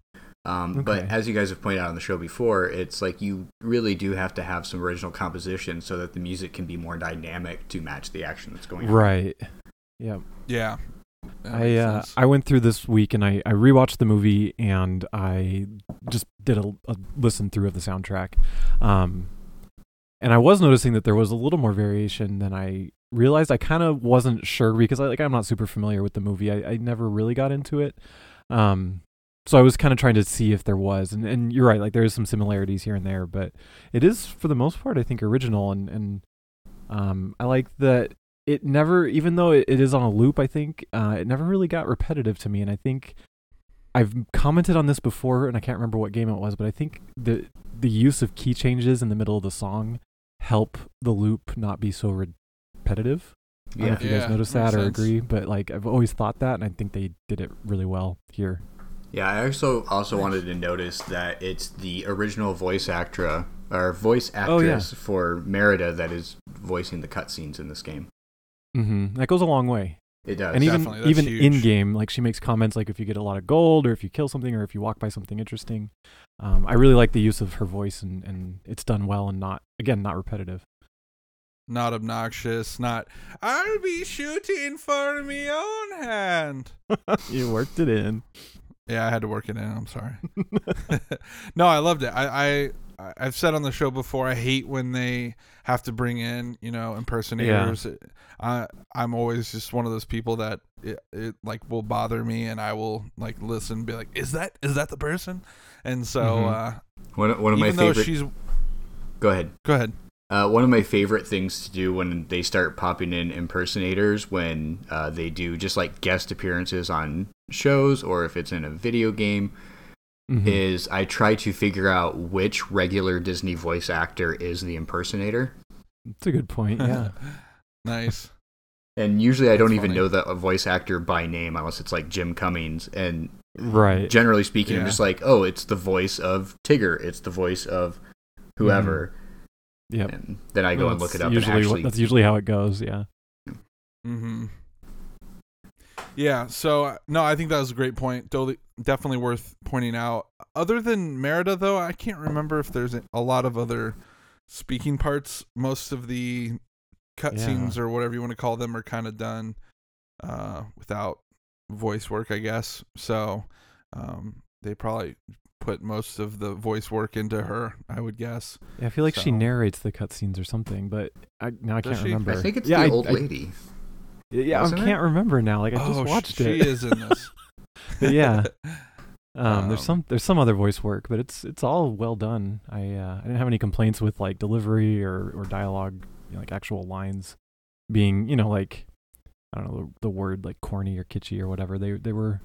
Um, But as you guys have pointed out on the show before, it's like you really do have to have some original composition so that the music can be more dynamic to match the action that's going on. Right. Yeah. Yeah. I uh. I went through this week and I, I rewatched the movie and I just did a, a listen through of the soundtrack, um, and I was noticing that there was a little more variation than I realized. I kind of wasn't sure because I like I'm not super familiar with the movie. I, I never really got into it, um, so I was kind of trying to see if there was. And, and you're right, like there is some similarities here and there, but it is for the most part I think original and and um, I like that it never even though it, it is on a loop i think uh, it never really got repetitive to me and i think i've commented on this before and i can't remember what game it was but i think the the use of key changes in the middle of the song help the loop not be so repetitive i don't know Yeah. if you Yeah, guys notice makes that or sense. agree but like i've always thought that and i think they did it really well here Yeah, I also also wanted to notice that it's the original voice actor or voice Oh, yeah. actress for Merida that is voicing the cutscenes in this game. Mm-hmm. that goes a long way It does. and even Definitely, that's even huge. in game like she makes comments like if you get a lot of gold or if you kill something or if you walk by something interesting um, i really like the use of her voice and, and it's done well and not again not repetitive not obnoxious. Not. I'll be shooting for me own hand. [LAUGHS] you worked it in Yeah, I had to work it in. I'm sorry. [LAUGHS] no, I loved it. I, I I've said on the show before. I hate when they have to bring in you know impersonators. I I'm always just one of those people that it, it like will bother me, and I will like listen, and be like, is that is that the person? And so Mhm. uh, one, one of my favorite. she's Go ahead. go ahead. Uh, one of my favorite things to do when they start popping in impersonators when uh, they do just like guest appearances on shows or if it's in a video game Mhm. is I try to figure out which regular Disney voice actor is the impersonator. it's a good point yeah [LAUGHS] nice. And usually I don't That's even know the voice actor by name unless it's like Jim Cummings. And right generally speaking, I'm just like, oh, it's the voice of Tigger. It's the voice of whoever. yep And then I go and That's look it up. usually and what- actually, that's usually how it goes yeah Mm-hmm. Yeah. So uh, no, I think that was a great point. Totally, definitely worth pointing out. Other than Merida, though, I can't remember if there's a- a lot of other speaking parts. Most of the cutscenes or whatever you want to call them are kind of done uh, without voice work, I guess. So um, they probably put most of the voice work into her, I would guess. yeah i feel like she narrates the cutscenes or something but I, now i Does can't she? remember I think it's yeah, the I- old I- lady. Yeah i wasn't it? can't remember now like i just oh, sh- watched she is in this. [LAUGHS] Yeah [LAUGHS] Um, there's Um, some there's some other voice work, but it's it's all well done. I uh, I didn't have any complaints with like delivery or or dialogue, you know, like actual lines being you know like I don't know the, the word like corny or kitschy or whatever. They they were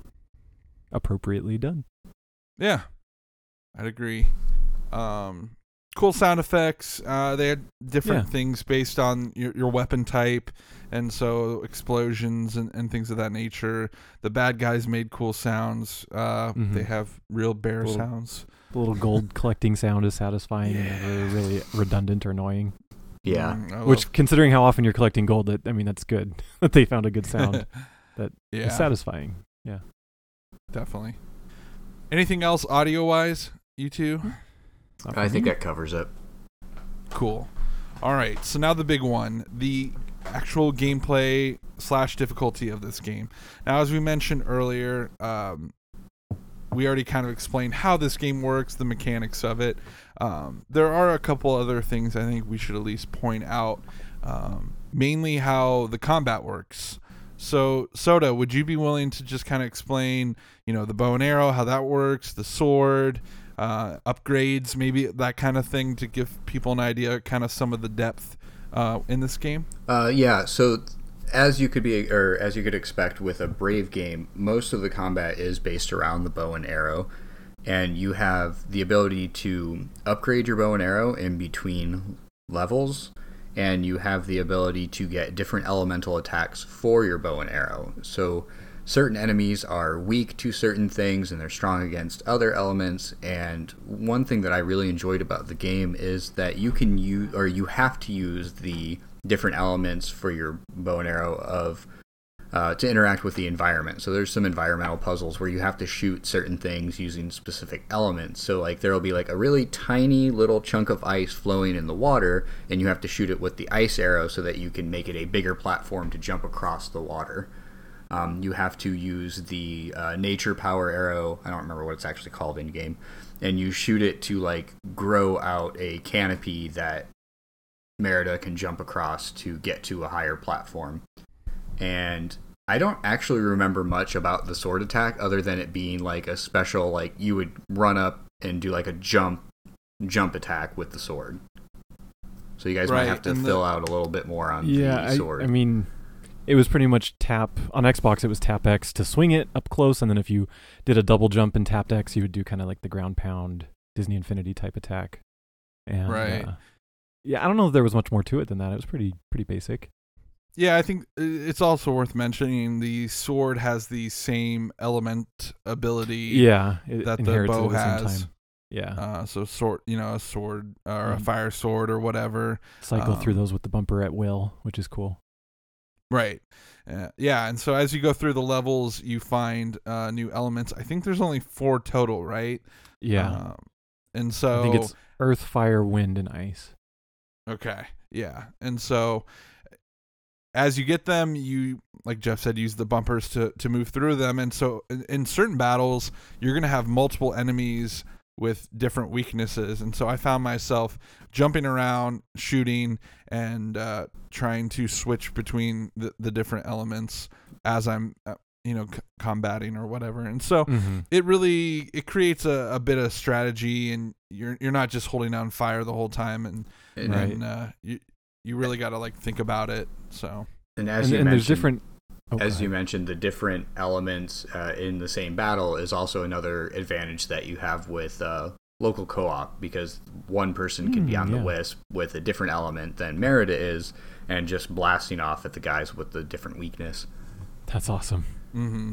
appropriately done. Yeah, I'd agree. Um, cool sound effects. Uh, they had different Yeah. things based on your, your weapon type, and so explosions and, and things of that nature. The bad guys made cool sounds. Uh, Mhm. They have real bear Little- sounds. The little gold [LAUGHS] collecting sound is satisfying and never really redundant or annoying. Yeah. Mm, Which, love- considering how often you're collecting gold, that I mean that's good [LAUGHS] that they found a good sound. [LAUGHS] that yeah, It's satisfying. Yeah, definitely. Anything else audio wise, you two? Not I for think me. that covers it. Cool. All right. So now the big one, the actual gameplay slash difficulty of this game. Now, as we mentioned earlier, um, we already kind of explained how this game works, the mechanics of it. Um, there are a couple other things I think we should at least point out. Um, mainly how the combat works. So, Soda, would you be willing to just kind of explain, you know, the bow and arrow, how that works, the sword, uh, upgrades, maybe that kind of thing to give people an idea, kind of some of the depth uh, in this game? Uh, yeah. So, as you could be, or as you could expect with a Brave game, most of the combat is based around the bow and arrow, and you have the ability to upgrade your bow and arrow in between levels, and you have the ability to get different elemental attacks for your bow and arrow. So, certain enemies are weak to certain things and they're strong against other elements. And one thing that I really enjoyed about the game is that you can use or you have to use the different elements for your bow and arrow of uh, to interact with the environment. So there's some environmental puzzles where you have to shoot certain things using specific elements. So like there'll be like a really tiny little chunk of ice flowing in the water, and you have to shoot it with the ice arrow so that you can make it a bigger platform to jump across the water. Um, you have to use the uh, nature power arrow. I don't remember what it's actually called in game, and you shoot it to like grow out a canopy that Merida can jump across to get to a higher platform and I don't actually remember much about the sword attack other than it being like a special like you would run up and do like a jump jump attack with the sword. So you guys Right, might have to and the- fill out a little bit more on yeah, the I, sword. I mean, it was pretty much tap on Xbox. It was tap X to swing it up close, and then if you did a double jump and tapped X, you would do kind of like the ground pound Disney Infinity type attack. And, Right. uh, yeah, I don't know if there was much more to it than that. It was pretty pretty basic. Yeah, I think uh, it's also worth mentioning the sword has the same element ability. Yeah, that the bow the has. time. Yeah, Uh, so sword, you know, a sword or a Mhm. fire sword or whatever. cycle through um, those with the bumper at will, which is cool. Right. Uh, yeah, and so as you go through the levels, you find uh, new elements. I think there's only four total, right? Yeah, Um, and so I think it's earth, fire, wind, and ice. Okay. Yeah. And so as you get them, you like Jeph said, use the bumpers to to move through them. And so in, in certain battles, you're gonna have multiple enemies with different weaknesses. And so I found myself jumping around, shooting, and uh, trying to switch between the, the different elements as I'm, uh, you know, c- combating or whatever. And so Mm-hmm. it really it creates a, a bit of strategy, and you're you're not just holding down fire the whole time, and and, Right. and uh, you you really got to like think about it. So and as And, you and there's different. Go as you mentioned, the different elements uh, in the same battle is also another advantage that you have with uh, local co-op because one person can be Mm, on yeah. the wisp with a different element than Merida is, and just blasting off at the guys with the different weakness. That's awesome. hmm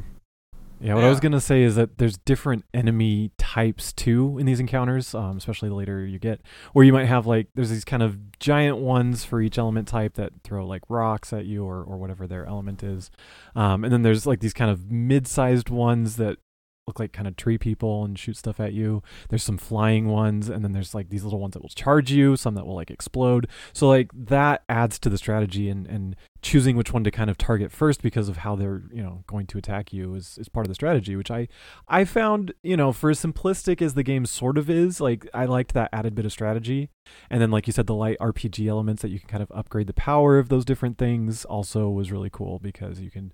Yeah, what I was gonna say is that there's different enemy types too in these encounters, um, especially the later you get, where you might have like there's these kind of giant ones for each element type that throw like rocks at you or or whatever their element is, um, and then there's like these kind of mid-sized ones that look like kind of tree people and shoot stuff at you. There's some flying ones, and then there's like these little ones that will charge you, some that will like explode. So like that adds to the strategy and and choosing which one to kind of target first because of how they're you know going to attack you is, is part of the strategy which i i found you know for as simplistic as the game sort of is like i liked that added bit of strategy. And then like you said the light rpg elements that you can kind of upgrade the power of those different things also was really cool because you can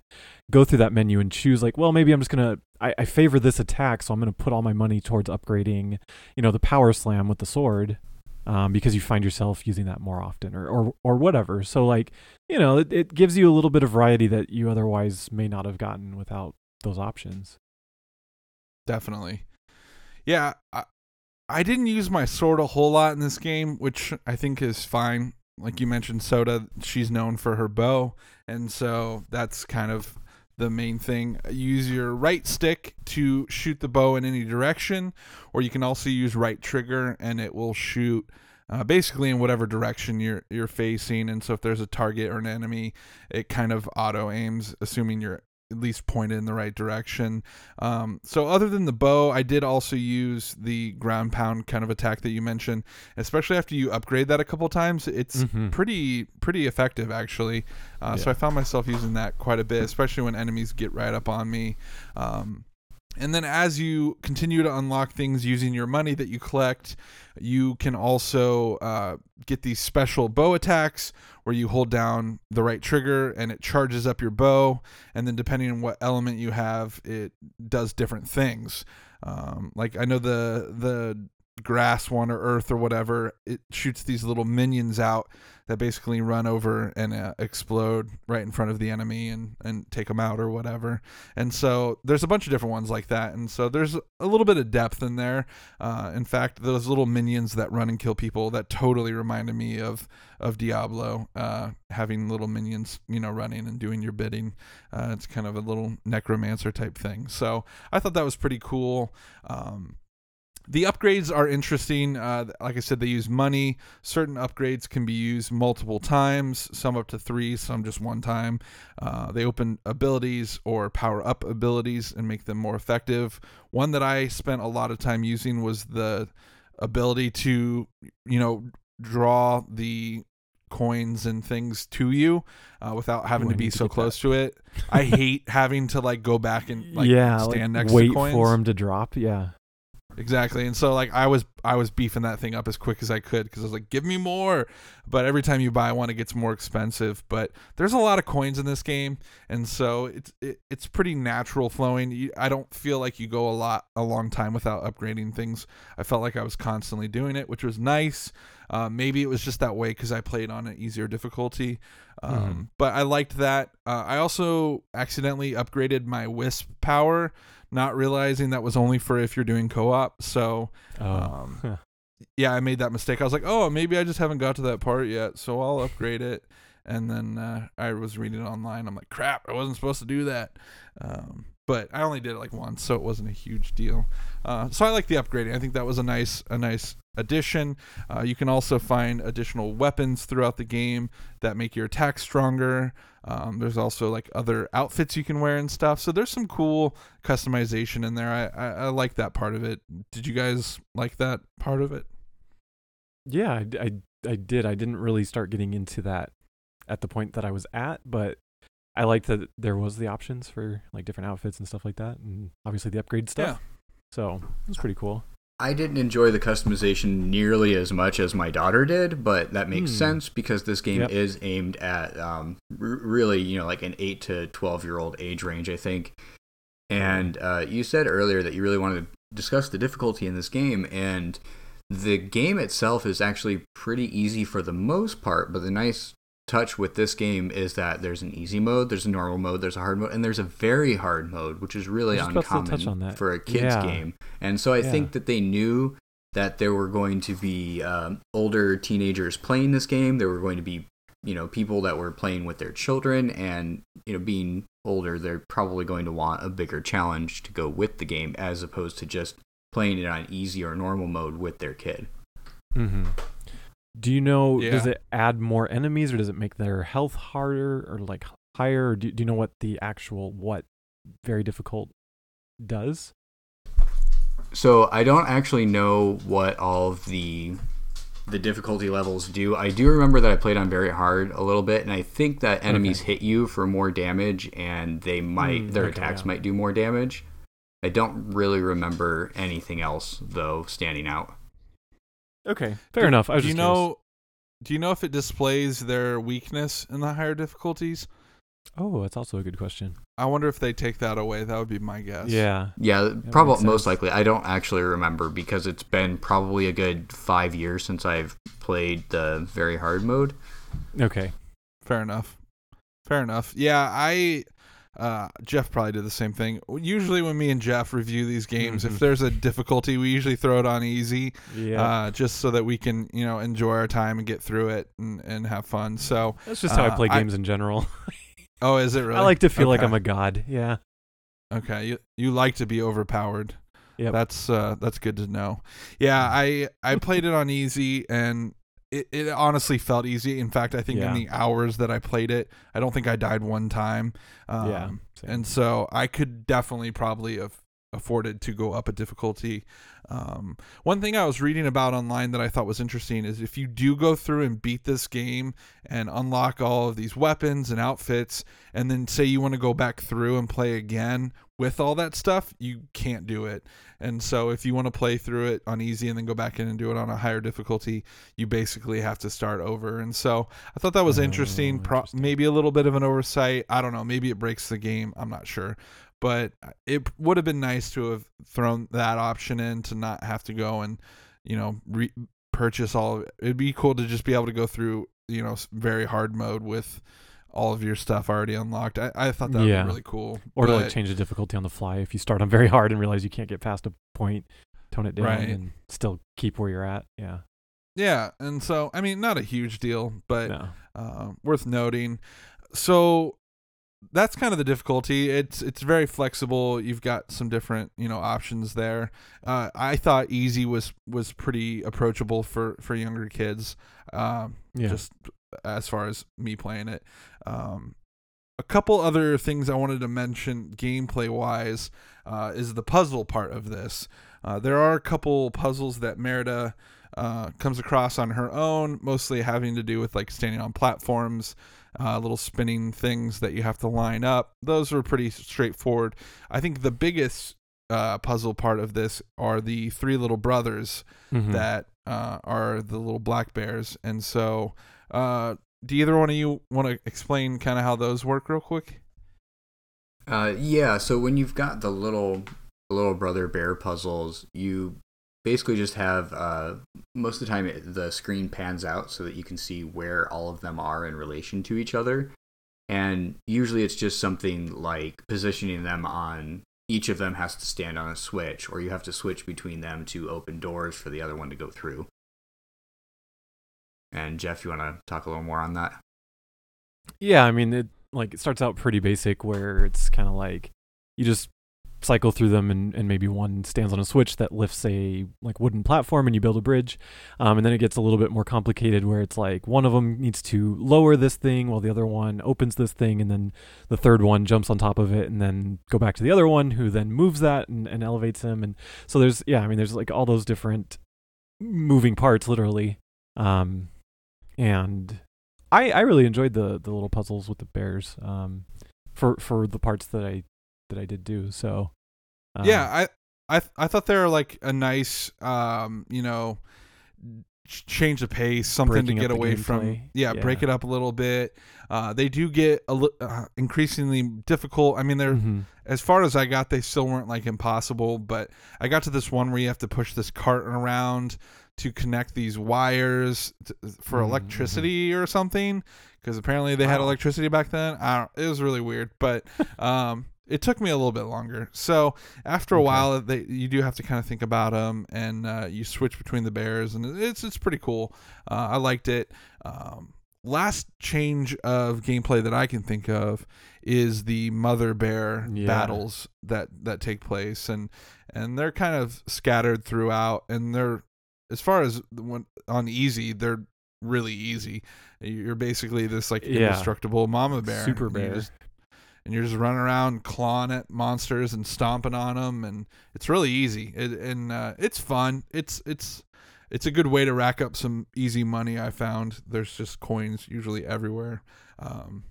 go through that menu and choose like well maybe i'm just gonna i, I favor this attack so i'm gonna put all my money towards upgrading you know the power slam with the sword um, because you find yourself using that more often or, or or whatever so like you know, it, it gives you a little bit of variety that you otherwise may not have gotten without those options. definitely. Yeah, I, I didn't use my sword a whole lot in this game, which I think is fine. Like you mentioned, Soda, she's known for her bow, and so that's kind of the main thing. Use your right stick to shoot the bow in any direction, or you can also use right trigger, and it will shoot uh, basically in whatever direction you're you're facing. And so if there's a target or an enemy, it kind of auto aims, assuming you're at least pointed in the right direction. Um, so other than the bow, I did also use the ground pound kind of attack that you mentioned, especially after you upgrade that a couple times. It's Mhm. pretty pretty effective actually. Uh, So I found myself using that quite a bit, especially when enemies get right up on me. Um, and then as you continue to unlock things using your money that you collect, you can also uh, get these special bow attacks where you hold down the right trigger and it charges up your bow. And then depending on what element you have, it does different things. Um, like I know the the grass one or earth or whatever, it shoots these little minions out that basically run over and uh, explode right in front of the enemy and and take them out or whatever. And so there's a bunch of different ones like that. And so there's a little bit of depth in there. Uh, in fact, those little minions that run and kill people that totally reminded me of of Diablo, uh, having little minions, you know, running and doing your bidding. Uh, it's kind of a little necromancer type thing. So I thought that was pretty cool. Um, the upgrades are interesting. Uh, like I said, they use money. Certain upgrades can be used multiple times, some up to three, some just one time. Uh, they open abilities or power up abilities and make them more effective. One that I spent a lot of time using was the ability to, you know, draw the coins and things to you uh, without having Ooh, to be to so get that. close to it. I hate having to like go back and like [LAUGHS] yeah, stand like, next wait to coins. for them to drop. Yeah. Exactly. And so like I was I was beefing that thing up as quick as I could because I was like, give me more. But every time you buy one, it gets more expensive. But there's a lot of coins in this game, and so it's it, it's pretty natural flowing. You, I don't feel like you go a lot a long time without upgrading things. I felt like I was constantly doing it, which was nice. Uh, maybe it was just that way because I played on an easier difficulty. Um, Mhm. But I liked that. Uh, I also accidentally upgraded my wisp power, not realizing that was only for if you're doing co-op. So Oh. um, [LAUGHS] huh. yeah, I made that mistake. I was like, oh, maybe I just haven't got to that part yet, so I'll upgrade it. And then uh, I was reading it online. I'm like, crap, I wasn't supposed to do that. Um, but I only did it like once, so it wasn't a huge deal. Uh, so I like the upgrading. I think that was a nice, a nice addition. Uh, you can also find additional weapons throughout the game that make your attack stronger. Um, there's also like other outfits you can wear and stuff. So there's some cool customization in there. I, I, I like that part of it. Did you guys like that part of it? Yeah, I I did. I didn't really start getting into that at the point that I was at, but I liked that there was the options for like different outfits and stuff like that, and obviously the upgrade stuff. Yeah. So it was pretty cool. I didn't enjoy the customization nearly as much as my daughter did, but that makes Hmm. sense because this game Yep. is aimed at um, r- really, you know, like an 8 to 12 year old age range, I think. And uh, you said earlier that you really wanted to discuss the difficulty in this game, and the game itself is actually pretty easy for the most part, but the nice touch with this game is that there's an easy mode, there's a normal mode, there's a hard mode, and there's a very hard mode, which is really I was just about to uncommon touch on that. for a kids Yeah. game. And so I Yeah. think that they knew that there were going to be um, older teenagers playing this game. There were going to be, you know, people that were playing with their children, and you know, being older, they're probably going to want a bigger challenge to go with the game, as opposed to just playing it on easy or normal mode with their kid. Mm-hmm. Do you know? Does it add more enemies, or does it make their health harder, or like higher? Or do, do you know what the actual what very difficult does? So I don't actually know what all of the the difficulty levels do. I do remember that I played on very hard a little bit, and I think that enemies hit you for more damage, and they might Mm, their okay, attacks yeah. might do more damage. I don't really remember anything else though standing out. Okay, fair Do- enough. I was do you just curious. know? Do you know if it displays their weakness in the higher difficulties? Oh, that's also a good question. I wonder if they take that away. That would be my guess. Yeah. Yeah, makes probably most likely. I don't actually remember because it's been probably a good five years since I've played the very hard mode. Okay. Fair enough. Fair enough. Yeah, I uh Jeph probably did the same thing. Usually when me and Jeph review these games, Mhm. if there's a difficulty, we usually throw it on easy. Yeah. Uh just so that we can, you know, enjoy our time and get through it and, and have fun. So that's just how I uh, play I- games in general. [LAUGHS] oh is it really? I like to feel like I'm a god. Yeah. Okay, you you like to be overpowered. Yeah, That's uh that's good to know. Yeah, I I played it on easy and it, it honestly felt easy. In fact, I think Yeah. in the hours that I played it, I don't think I died one time. Um, yeah. same. and so I could definitely probably have afforded to go up a difficulty. Um, one thing I was reading about online that I thought was interesting is if you do go through and beat this game and unlock all of these weapons and outfits, and then say you want to go back through and play again with all that stuff, you can't do it. And so if you want to play through it on easy and then go back in and do it on a higher difficulty, you basically have to start over. And so I thought that was Oh, interesting. Pro- interesting. maybe a little bit of an oversight. I don't know. Maybe it breaks the game. I'm not sure. But it would have been nice to have thrown that option in to not have to go and you know, re- purchase all. Of it. It'd be cool to just be able to go through, you know, very hard mode with all of your stuff already unlocked. I, I thought that would Yeah. be really cool. Or to like change the difficulty on the fly if you start on [LAUGHS] very hard and realize you can't get past a point, tone it down Right. and still keep where you're at. Yeah. Yeah, and so I mean, not a huge deal, but No. uh, worth noting. So that's kind of the difficulty. It's it's very flexible. You've got some different you know options there. Uh, I thought easy was was pretty approachable for for younger kids. Um, Yeah. Just as far as me playing it. Um, a couple other things I wanted to mention gameplay wise uh, is the puzzle part of this. Uh, there are a couple puzzles that Merida uh, comes across on her own, mostly having to do with like standing on platforms, uh, little spinning things that you have to line up. Those are pretty straightforward. I think the biggest uh, puzzle part of this are the three little brothers Mhm. that uh, are the little black bears. And so, uh, do either one of you want to explain kind of how those work real quick? Uh, yeah. So when you've got the little little brother bear puzzles, you basically just have uh, most of the time the screen pans out so that you can see where all of them are in relation to each other, and usually it's just something like positioning them on. Each of them has to stand on a switch, or you have to switch between them to open doors for the other one to go through. And Jeph, you want to talk a little more on that? Yeah, I mean, it like it starts out pretty basic where it's kind of like you just cycle through them and, and maybe one stands on a switch that lifts a like wooden platform and you build a bridge. Um, and then it gets a little bit more complicated where it's like one of them needs to lower this thing while the other one opens this thing and then the third one jumps on top of it and then go back to the other one who then moves that and, and elevates him. And so there's yeah i mean there's like all those different moving parts literally. Um, and I, I really enjoyed the the little puzzles with the bears um for for the parts that I that I did do so um, yeah, I I th- I thought they were like a nice, um, you know, change the pace, something to get away from. gameplay. Yeah, break it up a little bit. Uh, they do get a li- uh, increasingly difficult. I mean, they're mhm. as far as I got, they still weren't like impossible. But I got to this one where you have to push this cart around to connect these wires t for Mhm, electricity or something. Because apparently they had electricity back then. I don't. It was really weird, but um, it took me a little bit longer. So after a Okay. while, they you do have to kind of think about them, and uh, you switch between the bears, and it's it's pretty cool. Uh, I liked it. Um, last change of gameplay that I can think of is the mother bear Yeah. battles that that take place, and and they're kind of scattered throughout, and they're as far as on easy, they're really easy. You're basically this like Yeah. indestructible mama bear, Super bear. And you're just running around clawing at monsters and stomping on them, and it's really easy. It, and uh, it's fun. It's it's it's a good way to rack up some easy money. I found there's just coins usually everywhere. Um,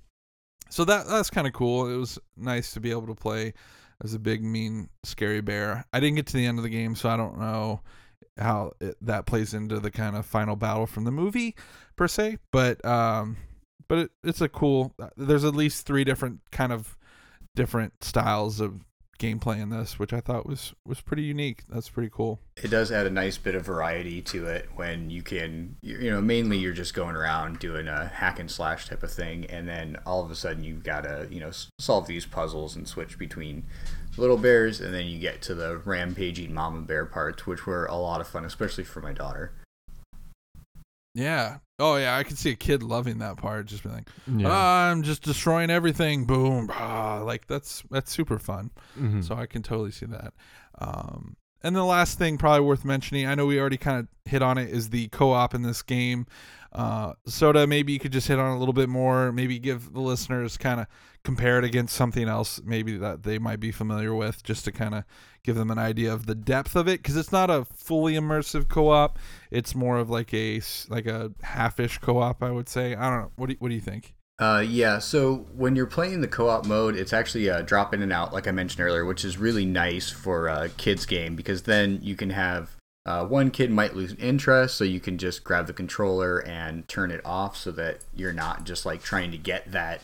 so that that's kind of cool. It was nice to be able to play as a big, mean, scary bear. I didn't get to the end of the game, so I don't know how it, that plays into the kind of final battle from the movie per se. But um, but it, it's a cool. Uh, there's at least three different kind of different styles of gameplay in this, which I thought was was pretty unique. That's pretty cool. it does add a nice bit of variety to it when you can you know mainly you're just going around doing a hack and slash type of thing and then all of a sudden you've got to you know solve these puzzles and switch between little bears and then you get to the rampaging mama bear parts which were a lot of fun especially for my daughter Yeah. Oh yeah, I could see a kid loving that part. Just being like, yeah "Ah, I'm just destroying everything. Boom. Ah, like that's that's super fun. Mhm. So I can totally see that. Um, and the last thing, probably worth mentioning, I know we already kind of hit on it, is the co-op in this game. Uh, Soda, maybe you could just hit on a little bit more. Maybe give the listeners kind of compare it against something else, maybe that they might be familiar with, just to kind of give them an idea of the depth of it, because it's not a fully immersive co-op. It's more of like a like a half-ish co-op, I would say. I don't know. What do you, what do you think? Uh, yeah, so when you're playing the co-op mode, it's actually a drop in and out, like I mentioned earlier, which is really nice for a kids game because then you can have uh, one kid might lose interest, so you can just grab the controller and turn it off so that you're not just like trying to get that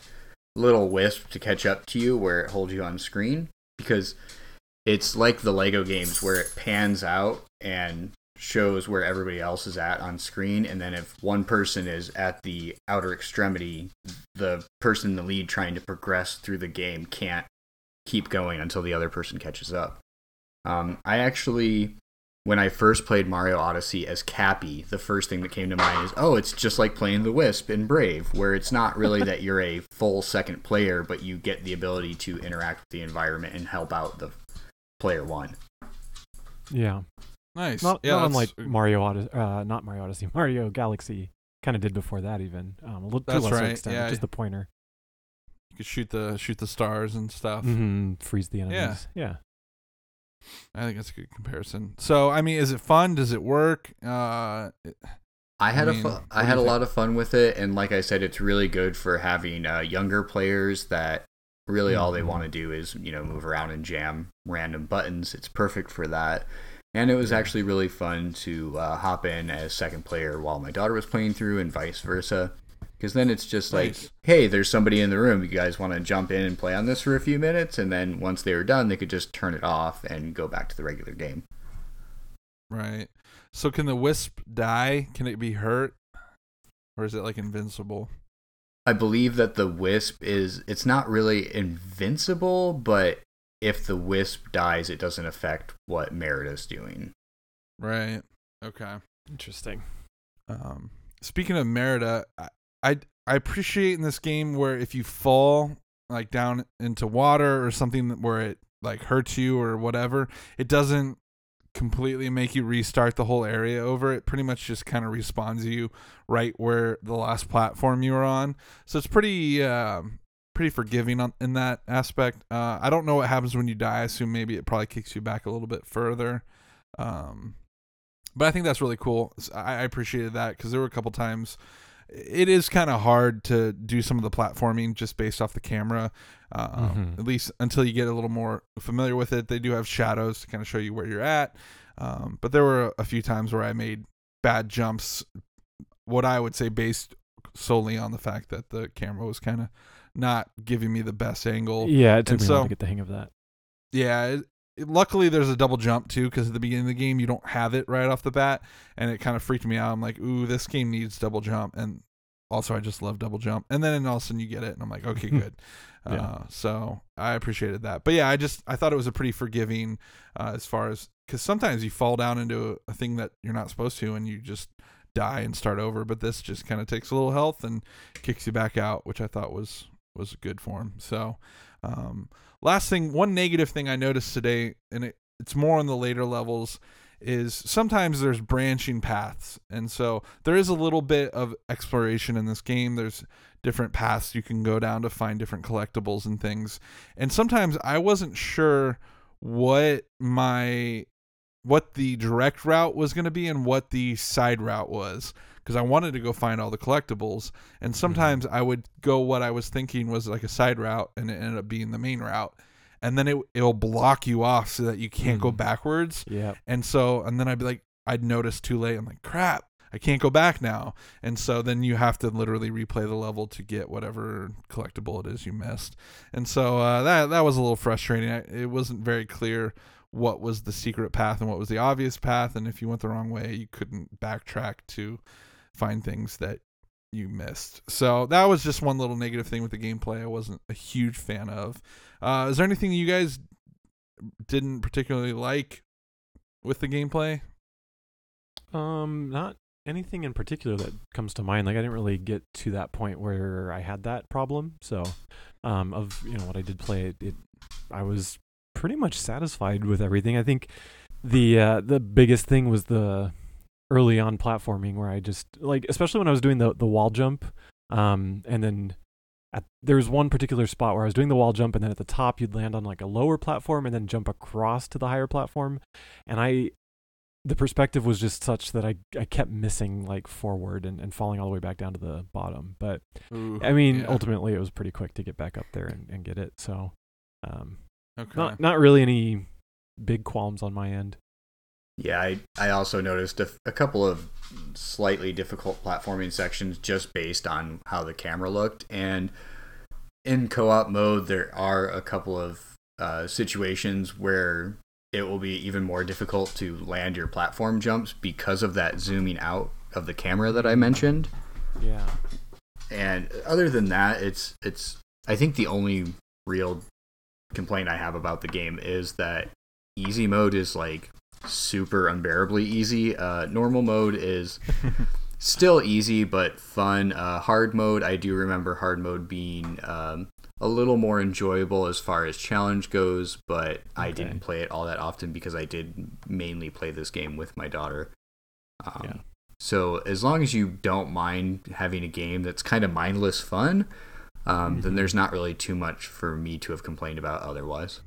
little wisp to catch up to you where it holds you on screen because it's like the Lego games where it pans out and shows where everybody else is at on screen, and then if one person is at the outer extremity, the person in the lead trying to progress through the game can't keep going until the other person catches up. Um, I actually, when I first played Mario Odyssey as Cappy, the first thing that came to mind is, oh, it's just like playing the Wisp in Brave, where it's not really that you're a full second player, but you get the ability to interact with the environment and help out the player one. Yeah. Nice. Not, yeah, not unlike Mario Odyssey, uh, not Mario Odyssey, [LAUGHS] Mario Galaxy kind of did before that even. Um, a little to a lesser right, extent, yeah. just the pointer. you could shoot the shoot the stars and stuff. hmm Freeze the enemies. Yeah. I think that's a good comparison. So, I mean, is it fun? Does it work? Uh, I had I a mean, fu- I had a lot of fun with it, and like I said, it's really good for having uh, younger players that really all they want to do is you know move around and jam random buttons. It's perfect for that, and it was actually really fun to uh, hop in as second player while my daughter was playing through, and vice versa. Because then it's just like, Nice. hey, there's somebody in the room. You guys want to jump in and play on this for a few minutes, and then once they were done, they could just turn it off and go back to the regular game. right. So, can the wisp die? Can it be hurt, or is it like invincible? I believe that the wisp is it's not really invincible, but if the wisp dies, it doesn't affect what Merida's doing. Right. Okay. Interesting. Um, speaking of Merida, I, I I appreciate in this game where if you fall like down into water or something where it like hurts you or whatever, it doesn't completely make you restart the whole area over. It pretty much just kind of respawns you right where the last platform you were on. So it's pretty um pretty forgiving on in that aspect. Uh, I don't know what happens when you die. I assume maybe it probably kicks you back a little bit further. Um, but I think that's really cool. I appreciated that because there were a couple times. It is kind of hard to do some of the platforming just based off the camera, uh, Mhm. at least until you get a little more familiar with it. They do have shadows to kind of show you where you're at, um, but there were a few times where I made bad jumps. What I would say based solely on the fact that the camera was kind of not giving me the best angle. Yeah, it took and me a while to get the hang of that. Yeah. It- luckily, there's a double jump too, because at the beginning of the game you don't have it right off the bat, and it kind of freaked me out. I'm like, ooh, this game needs double jump, and also I just love double jump. And then all of a sudden you get it, and I'm like, okay, good. Yeah. Uh, so I appreciated that. But yeah, I just I thought it was a pretty forgiving uh, as far as because sometimes you fall down into a, thing that you're not supposed to, and you just die and start over. But this just kind of takes a little health and kicks you back out, which I thought was was good for him. So, um, last thing, one negative thing I noticed today, and it, it's more on the later levels, is sometimes there's branching paths, and so there is a little bit of exploration in this game. There's different paths you can go down to find different collectibles and things, and sometimes I wasn't sure what my what the direct route was going to be and what the side route was because I wanted to go find all the collectibles and sometimes I would go what I was thinking was like a side route and it ended up being the main route. And then it it'll block you off so that you can't go Mhm. backwards. Yeah. and so and then I'd be like I'd notice too late. I'm like crap I can't go back now. And so then you have to literally replay the level to get whatever collectible it is you missed. And so uh, that that was a little frustrating. I, it wasn't very clear what was the secret path and what was the obvious path. And if you went the wrong way you couldn't backtrack to find things that you missed so that was just one little negative thing with the gameplay i wasn't a huge fan of uh, is there anything you guys didn't particularly like with the gameplay Um, not anything in particular that comes to mind. Like I didn't really get to that point where I had that problem. So, um, of you know what I did play, it, it I was pretty much satisfied with everything. I think the uh, the biggest thing was the early on platforming where I just like, especially when I was doing the the wall jump, um, and then. At, there was one particular spot where I was doing the wall jump, and then at the top you'd land on like a lower platform, and then jump across to the higher platform. And I the perspective was just such that I, I kept missing like forward and, and falling all the way back down to the bottom. But Ooh, I mean, yeah. ultimately it was pretty quick to get back up there and, and get it. So um, okay not not really any big qualms on my end. Yeah, I, I also noticed a, a couple of slightly difficult platforming sections just based on how the camera looked. And in co op mode, there are a couple of uh, situations where it will be even more difficult to land your platform jumps because of that zooming out of the camera that I mentioned. Yeah. And other than that, it's it's I think the only real complaint I have about the game is that easy mode is like super unbearably easy. Uh, normal mode is still easy but fun. Uh, hard mode, I do remember hard mode being um, a little more enjoyable as far as challenge goes, but I didn't play it all that often because I did mainly play this game with my daughter. Um, Yeah. So as long as you don't mind having a game that's kind of mindless fun, um, then Mhm. there's not really too much for me to have complained about otherwise.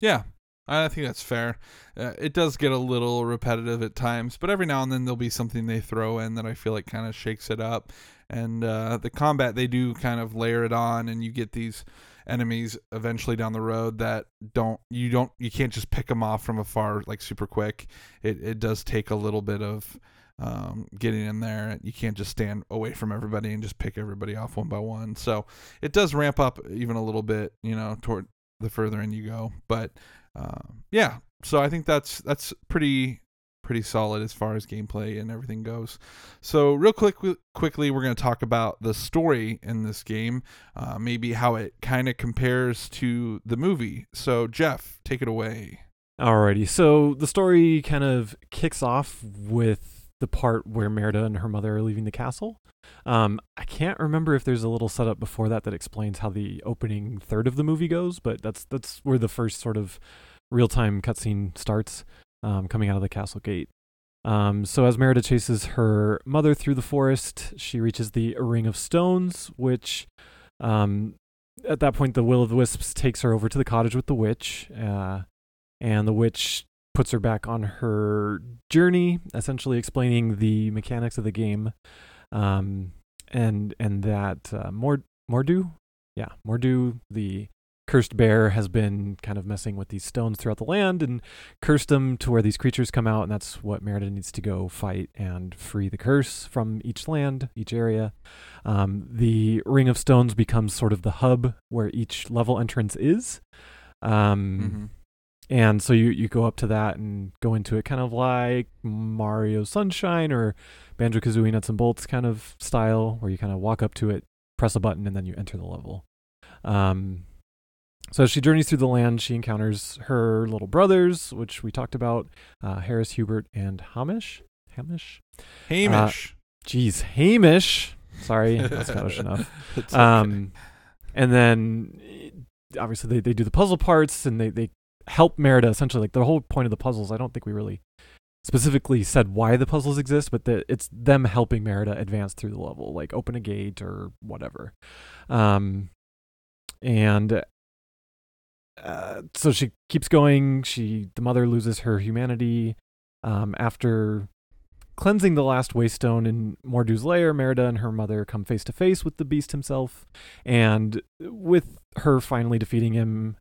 Yeah, I think that's fair. Uh, it does get a little repetitive at times, but every now and then there'll be something they throw in that I feel like kind of shakes it up. And uh, the combat, they do kind of layer it on, and you get these enemies eventually down the road that don't you don't you can't just pick them off from afar like super quick. It it does take a little bit of um, getting in there. You can't just stand away from everybody and just pick everybody off one by one. So it does ramp up even a little bit, you know, toward the further in you go. But um, yeah, so I think that's that's pretty pretty solid as far as gameplay and everything goes. So real quick, quickly, we're going to talk about the story in this game, uh, maybe how it kind of compares to the movie. So Jeph, take it away. Alrighty, so the story kind of kicks off with the part where Merida and her mother are leaving the castle. Um, I can't remember if there's a little setup before that that explains how the opening third of the movie goes, but that's that's where the first sort of real time cutscene starts, um, coming out of the castle gate. Um, so as Merida chases her mother through the forest, she reaches the Ring of Stones, which um, at that point the Will of the Wisps takes her over to the cottage with the witch. Uh, and the witch puts her back on her journey, essentially explaining the mechanics of the game, um, and and that uh, Mord Mor'du, yeah, Mor'du, the cursed bear, has been kind of messing with these stones throughout the land and cursed them to where these creatures come out, and that's what Merida needs to go fight and free the curse from each land, each area. Um, the Ring of Stones becomes sort of the hub where each level entrance is. Um, Mm-hmm. And so you, you go up to that and go into it kind of like Mario Sunshine or Banjo Kazooie Nuts and Bolts kind of style, where you kind of walk up to it, press a button, and then you enter the level. Um, so as she journeys through the land, she encounters her little brothers, which we talked about uh, Harris, Hubert, and Hamish. Hamish? Hamish. Jeez, Hamish. Sorry, That's not Scottish enough. [LAUGHS] It's okay. Um, and then obviously they, they do the puzzle parts and they, they help Merida essentially. Like the whole point of the puzzles, I don't think we really specifically said why the puzzles exist, but that it's them helping Merida advance through the level, like open a gate or whatever. Um, and uh, so she keeps going. She the mother loses her humanity um, after cleansing the last waystone in Mor'du's lair. Merida and her mother come face to face with the beast himself, and with her finally defeating him,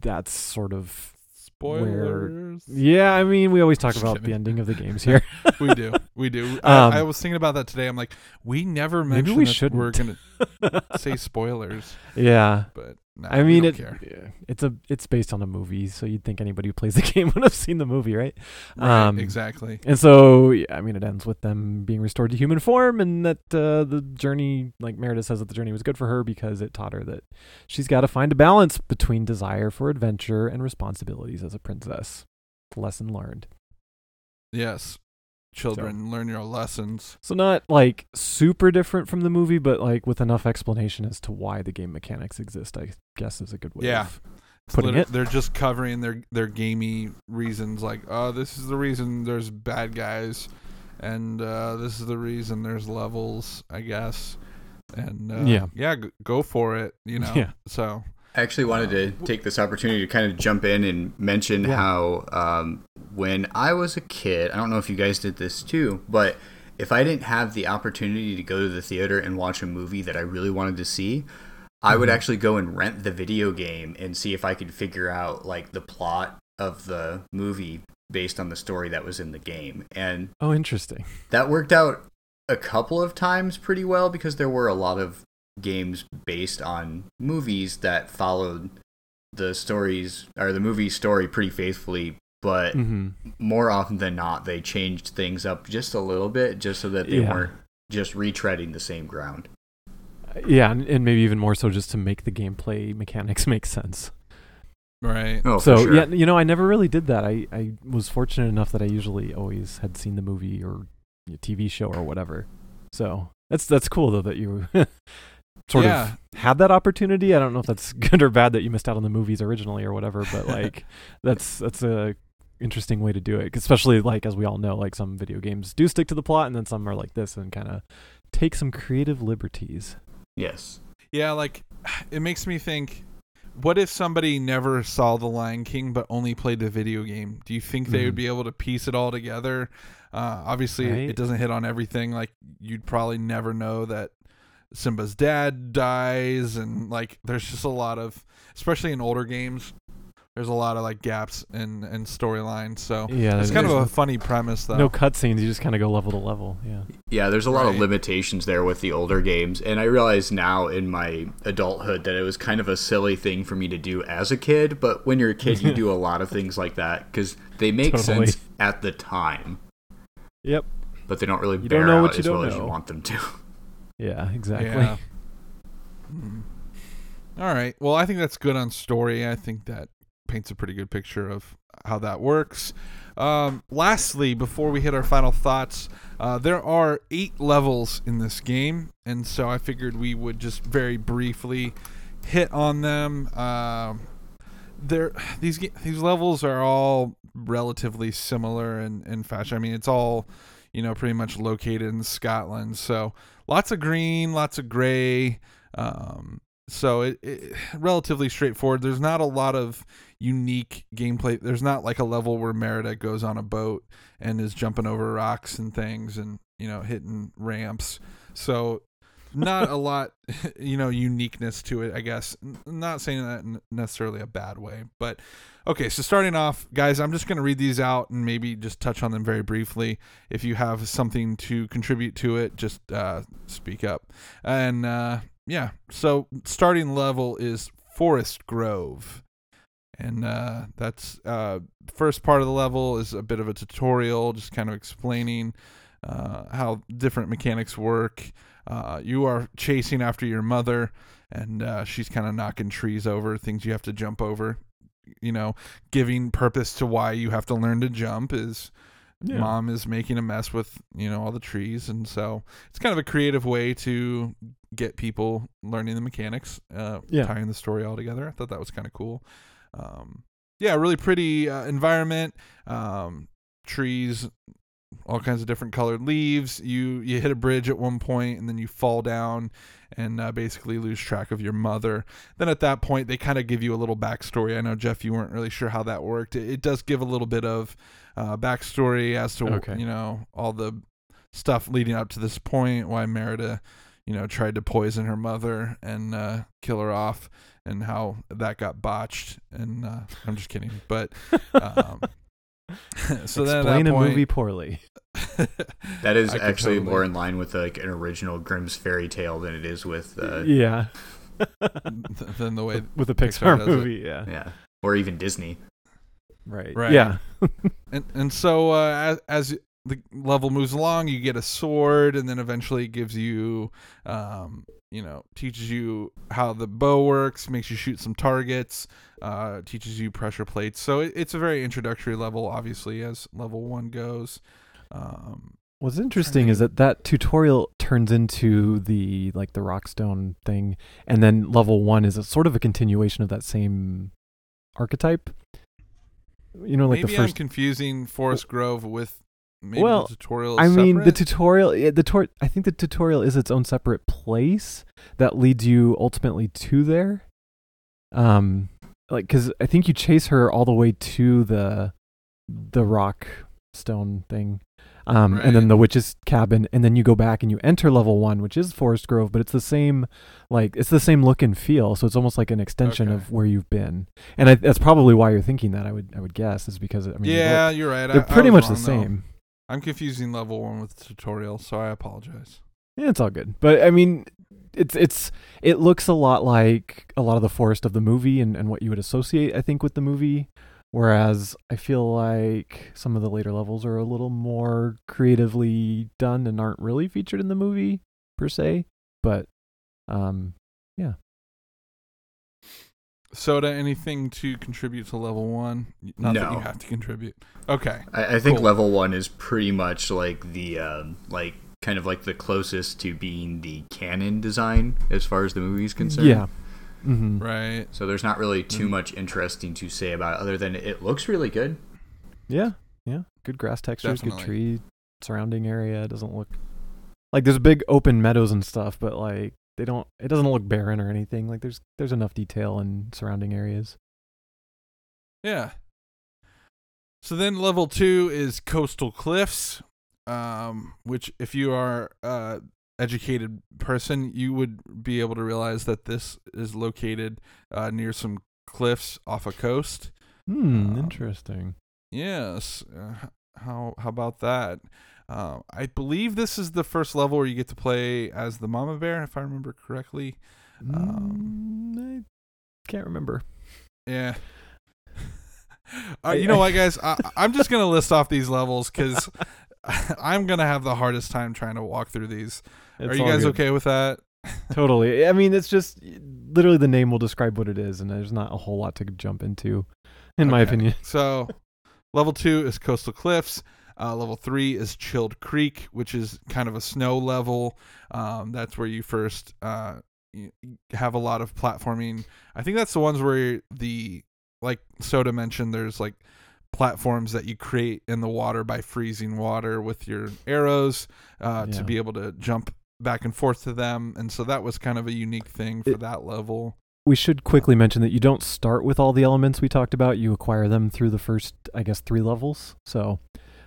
that's sort of Spoilers. yeah. I mean, we always talk Just about kidding. the ending of the [LAUGHS] games here. [LAUGHS] we do. We do. Um, I, I was thinking about that today. I'm like, we never Maybe mentioned we that we're gonna [LAUGHS] say spoilers, yeah. but nah, I mean, it, yeah, it's a it's based on a movie, so you'd think anybody who plays the [LAUGHS] game would have seen the movie, right? Right, um, exactly. And so, yeah, I mean, it ends with them being restored to human form, and that uh, the journey, like Merida says, that the journey was good for her because it taught her that she's got to find a balance between desire for adventure and responsibilities as a princess. Lesson learned. Yes, children, learn your lessons. So not like super different from the movie, but like with enough explanation as to why the game mechanics exist. I guess is a good way. Yeah. Of, Putting it- They're just covering their their gamey reasons, like, oh, this is the reason there's bad guys, and uh, this is the reason there's levels, I guess. And uh, Yeah. yeah, go for it. You know. [LAUGHS] Yeah. So I actually wanted to take this opportunity to kind of jump in and mention Yeah. how um, when I was a kid, I don't know if you guys did this too, but if I didn't have the opportunity to go to the theater and watch a movie that I really wanted to see, I would Mhm. actually go and rent the video game and see if I could figure out like the plot of the movie based on the story that was in the game. And oh, interesting. that worked out a couple of times pretty well because there were a lot of games based on movies that followed the stories or the movie story pretty faithfully, but hmm more often than not, they changed things up just a little bit, just so that they Yeah. weren't just retreading the same ground. Yeah, and, and maybe even more so just to make the gameplay mechanics [LAUGHS] make sense. Right. Oh, so sure. yeah, you know, I never really did that. I, I was fortunate enough that I usually always had seen the movie or TV show or whatever. So that's that's cool though that you [LAUGHS] sort yeah. of had that opportunity. I don't know if that's [LAUGHS] good or bad that you missed out on the movies originally or whatever, but [LAUGHS] like that's that's a interesting way to do it. Especially like as we all know, like some video games do stick to the plot, and then some are like this and kind of take some creative liberties. Yes. Yeah, like it makes me think what if somebody never saw The Lion King but only played the video game? Do you think they would Mhm. be able to piece it all together? Uh, obviously, Right. it doesn't hit on everything. Like you'd probably never know that Simba's dad dies, and like there's just a lot of, especially in older games, there's a lot of like gaps in in storyline. So Yeah, it's kind of a there's funny premise, though. no cutscenes. You just kind of go level to level. Yeah. Yeah, there's a lot of limitations there with the older games, and I realize now in my adulthood that it was kind of a silly thing for me to do as a kid. But when you're a kid, you do a lot of things like that because they make Totally. sense at the time, Yep. but they don't really You bear don't know out what you as don't well as you want them to. Yeah. Exactly. Yeah. Hmm. All right. Well, I think that's good on story. I think that paints a pretty good picture of how that works. Um, lastly, before we hit our final thoughts, uh, there are eight levels in this game, and so I figured we would just very briefly hit on them. Um, there, these these levels are all relatively similar in, in fashion. I mean, it's all you know pretty much located in Scotland, so lots of green, lots of gray. Um, so it, it relatively straightforward. There's not a lot of unique gameplay. There's not like a level where Merida goes on a boat and is jumping over rocks and things and you know hitting ramps. So not a lot, [LAUGHS] you know, uniqueness to it. I guess. N- Not saying that in necessarily a bad way, but okay. So starting off, guys, I'm just going to read these out and maybe just touch on them very briefly. If you have something to contribute to it, just uh, speak up. And uh, yeah, so starting level is Forest Grove. And uh, that's uh, first part of the level is a bit of a tutorial, just kind of explaining uh, how different mechanics work. Uh, you are chasing after your mother, and uh, she's kind of knocking trees over, things you have to jump over. You know, giving purpose to why you have to learn to jump is Yeah. mom is making a mess with you know all the trees and so it's kind of a creative way to get people learning the mechanics uh Yeah. tying the story all together i thought that was kind of cool um yeah really pretty uh, environment um trees all kinds of different colored leaves. You you hit a bridge at one point and then you fall down and uh, basically lose track of your mother. Then at that point they kind of give you a little backstory. I know Jeph you weren't really sure how that worked. It, it does give a little bit of uh, backstory as to Okay. you know all the stuff leading up to this point why merida you know tried to poison her mother and uh, kill her off and how that got botched and uh, i'm just kidding but [LAUGHS] um, [LAUGHS] so then at Explain that a point, movie poorly. [LAUGHS] That is I actually totally- more in line with like an original Grimm's fairy tale than it is with uh, [LAUGHS] yeah. than the way with a Pixar Pixar, does it. movie, yeah. yeah, or even Disney. Right. Right. Yeah. and and so uh, as, as the level moves along, you get a sword, and then eventually it gives you, um, you know, teaches you how the bow works, makes you shoot some targets, uh, teaches you pressure plates. So it, it's a very introductory level, obviously, as level one goes. Um, What's interesting is that that tutorial turns into the like the rockstone thing, and then level one is a sort of a continuation of that same archetype. You know, like maybe the I'm first. confusing Forest Grove with maybe Well, the tutorial. I mean, the tutorial. The tor- I think the tutorial is its own separate place that leads you ultimately to there. Um, like because I think you chase her all the way to the the rock stone thing. Um, and then the witch's cabin, and then you go back and you enter level one, which is Forest Grove, but it's the same, like it's the same look and feel. So it's almost like an extension Okay. of where you've been, and I, that's probably why you're thinking that. I would, I would guess, is because I mean, yeah, look- you're right. They're I pretty was much the same. though. I'm confusing level one with the tutorial, so I apologize. Yeah, it's all good. But I mean, it's it's it looks a lot like a lot of the forest of the movie and, and what you would associate I think with the movie. Whereas I feel like some of the later levels are a little more creatively done and aren't really featured in the movie per se. But um yeah. Soda, anything to contribute to level one? Not that you No. have to contribute. Okay. I, I think Cool. level one is pretty much like the um, like kind of like the closest to being the canon design as far as the movie's concerned. Yeah. Mm-hmm. Right. So there's not really too much interesting to say about it other than it looks really good. Yeah, yeah. Good grass textures, Definitely. good tree surrounding area. It doesn't look like there's big open meadows and stuff, but like they don't. It doesn't look barren or anything. Like there's there's enough detail in surrounding areas. Yeah. So then level two is coastal cliffs, um, which if you are a educated person, you would be able to realize that this is located uh, near some cliffs off a coast. Hmm. Um, interesting. Yes. Uh, how how about that? Uh, I believe this is the first level where you get to play as the mama bear, if I remember correctly. um, Mm, I can't remember. Yeah. [LAUGHS] Uh, you know what, guys? I, [LAUGHS] I'm just gonna list off these levels because [LAUGHS] I'm gonna have the hardest time trying to walk through these. Are you guys good. okay with that? Totally. I mean, it's just literally the name will describe what it is, and there's not a whole lot to jump into, in my opinion. So, level two is coastal cliffs. Uh, level three is chilled creek, which is kind of a snow level. Um, that's where you first uh, have a lot of platforming. I think that's the ones where the like Soda mentioned. There's like platforms that you create in the water by freezing water with your arrows uh, to be able to jump back and forth to them. And so that was kind of a unique thing for It- that level. We should quickly mention that you don't start with all the elements we talked about. You acquire them through the first, I guess, three levels. So,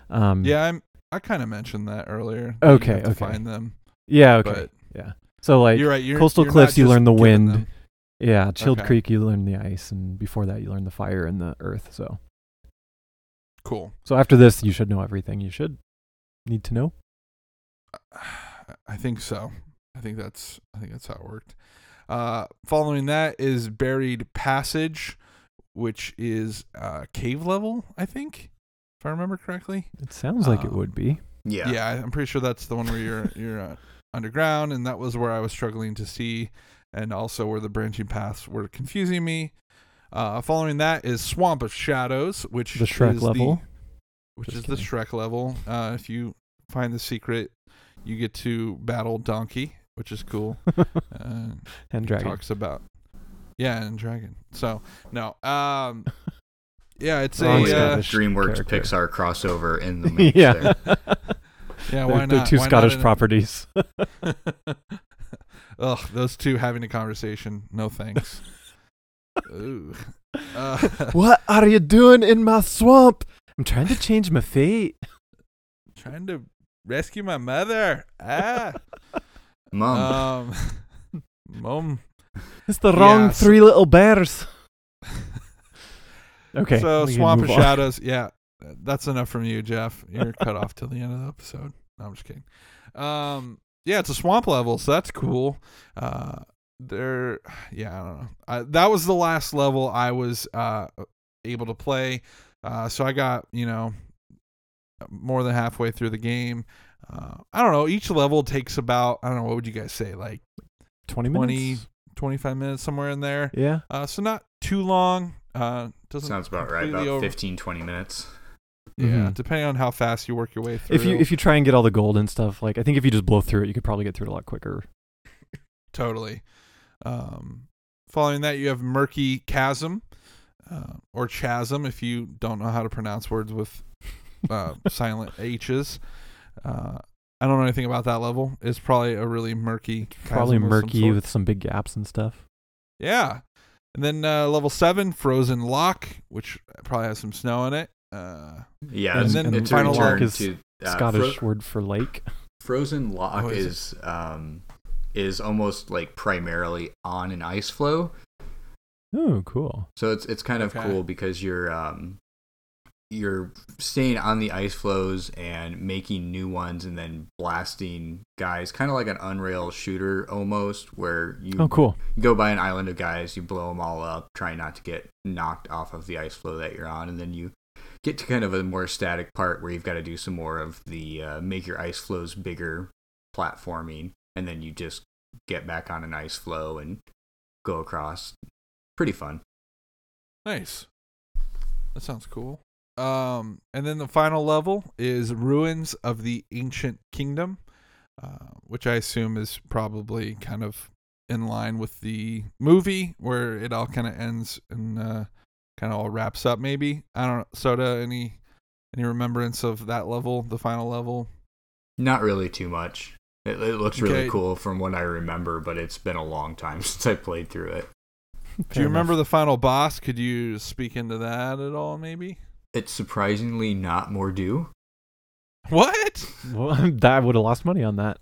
um, Yeah, I'm. I kind of mentioned that earlier. that Okay, to okay. Find them. yeah, okay, yeah. So like you're right. You're, coastal you're cliffs, you learn the wind. them. Yeah, Chilled Okay. Creek, you learn the ice, and before that, you learn the fire and the earth. So, Cool. so after this, you should know everything you should need to know. [SIGHS] I think so. I think that's. I think that's how it worked. Uh, following that is buried passage, which is uh, cave level. I think, if I remember correctly. It sounds like it Um, would be. Yeah. Yeah, I'm pretty sure that's the one where you're [LAUGHS] you're uh, underground, and that was where I was struggling to see, and also where the branching paths were confusing me. Uh, following that is Swamp of Shadows, which is The Shrek is level. which Just is the kidding. Shrek level. Uh, if you find the secret, you get to battle Donkey, which is cool. [LAUGHS] uh, and dragon. talks about yeah, and dragon. So no, um, [LAUGHS] yeah, it's Wrong a uh, Scottish DreamWorks character. Pixar crossover in the [LAUGHS] mix yeah. there. yeah. They're- Why they're not? two Why not Scottish a- properties. [LAUGHS] [LAUGHS] Ugh, those two having a conversation. No thanks. Ooh. Uh, what are you doing in my swamp? I'm trying to change my fate. trying to rescue my mother. Ah. Mom. Um, mom. It's the wrong Yeah, so- three little bears. Okay. So Swamp of. Shadows. [LAUGHS] Yeah, that's enough from you, Jeph. You're cut off till the end of the episode. No, I'm just kidding. Um, yeah, it's a swamp level, so that's cool. Uh, there, yeah, I don't know. Uh, that was the last level I was uh able to play. Uh, so I got you know more than halfway through the game. Uh, I don't know. Each level takes about I don't know. What would you guys say? Like 20 20 minutes. 25 minutes somewhere in there. Yeah. Uh, so not too long. Uh, doesn't Sounds about right. About over- 15, 20 minutes. Yeah, Mhm. depending on how fast you work your way through. If you if you try and get all the gold and stuff, like I think if you just blow through it, you could probably get through it a lot quicker. totally. Um, following that, you have Murky Chasm, uh, or Chasm if you don't know how to pronounce words with uh, [LAUGHS] silent H's. Uh, I don't know anything about that level. It's probably a really murky, Probably chasm of some murky sort. with some big gaps and stuff. Yeah. And then uh, level seven, Frozen Loch, which probably has some snow in it. Uh, Yeah, And it's, then it's Final a Loch is to uh, Scottish Fro- word for lake. Frozen Loch Oh, is it? is um is almost like primarily on an ice flow. Oh, cool. So it's it's kind of Okay. cool because you're um you're staying on the ice flows and making new ones and then blasting guys kind of like an unrail shooter almost where you Oh, cool. go by an island of guys you blow them all up try not to get knocked off of the ice flow that you're on and then you get to kind of a more static part where you've got to do some more of the uh, make your ice flows bigger platforming and then you just get back on an ice flow and go across pretty fun Nice. That sounds cool. Um, and then the final level is Ruins of the Ancient Kingdom, uh, which I assume is probably kind of in line with the movie where it all kind of ends and uh, kind of all wraps up. Maybe I don't know. Soda, any any remembrance of that level, the final level? Not really too much. It, it looks really Okay. cool from what I remember, but it's been a long time [LAUGHS] since I played through it. Do you remember the final boss? Could you speak into that at all? Maybe. It's surprisingly not Mor'du. What? Well, [LAUGHS] that I would have lost money on that.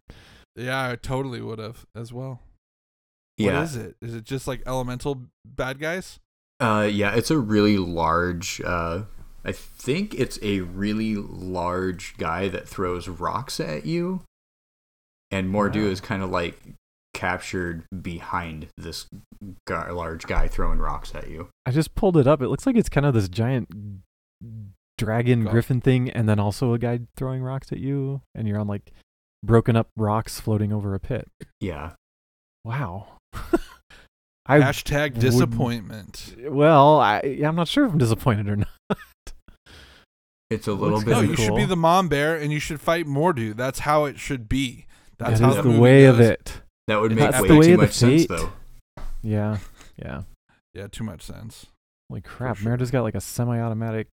Yeah, I totally would have as well. Yeah, What is it? Is it just like elemental bad guys? uh, yeah, it's a really large. Uh, I think it's a really large guy that throws rocks at you, and Mor'du Wow. is kind of like captured behind this guy, large guy throwing rocks at you. I just pulled it up. It looks like it's kind of this giant dragon Go. griffin thing, and then also a guy throwing rocks at you, and you're on like broken up rocks floating over a pit. Yeah, Wow. [LAUGHS] I Hashtag would- disappointment. well, I, I'm not sure if I'm disappointed or [LAUGHS] not. it's a little Looks bit. No, kinda you should be the mom bear and you should fight Mor'du. That's how it should be. That's That how is the, the movie way of it. that would make That's way the way too of the much sense, though. Yeah, yeah. Yeah, too much sense. Holy crap! sure. Merida's got like a semi-automatic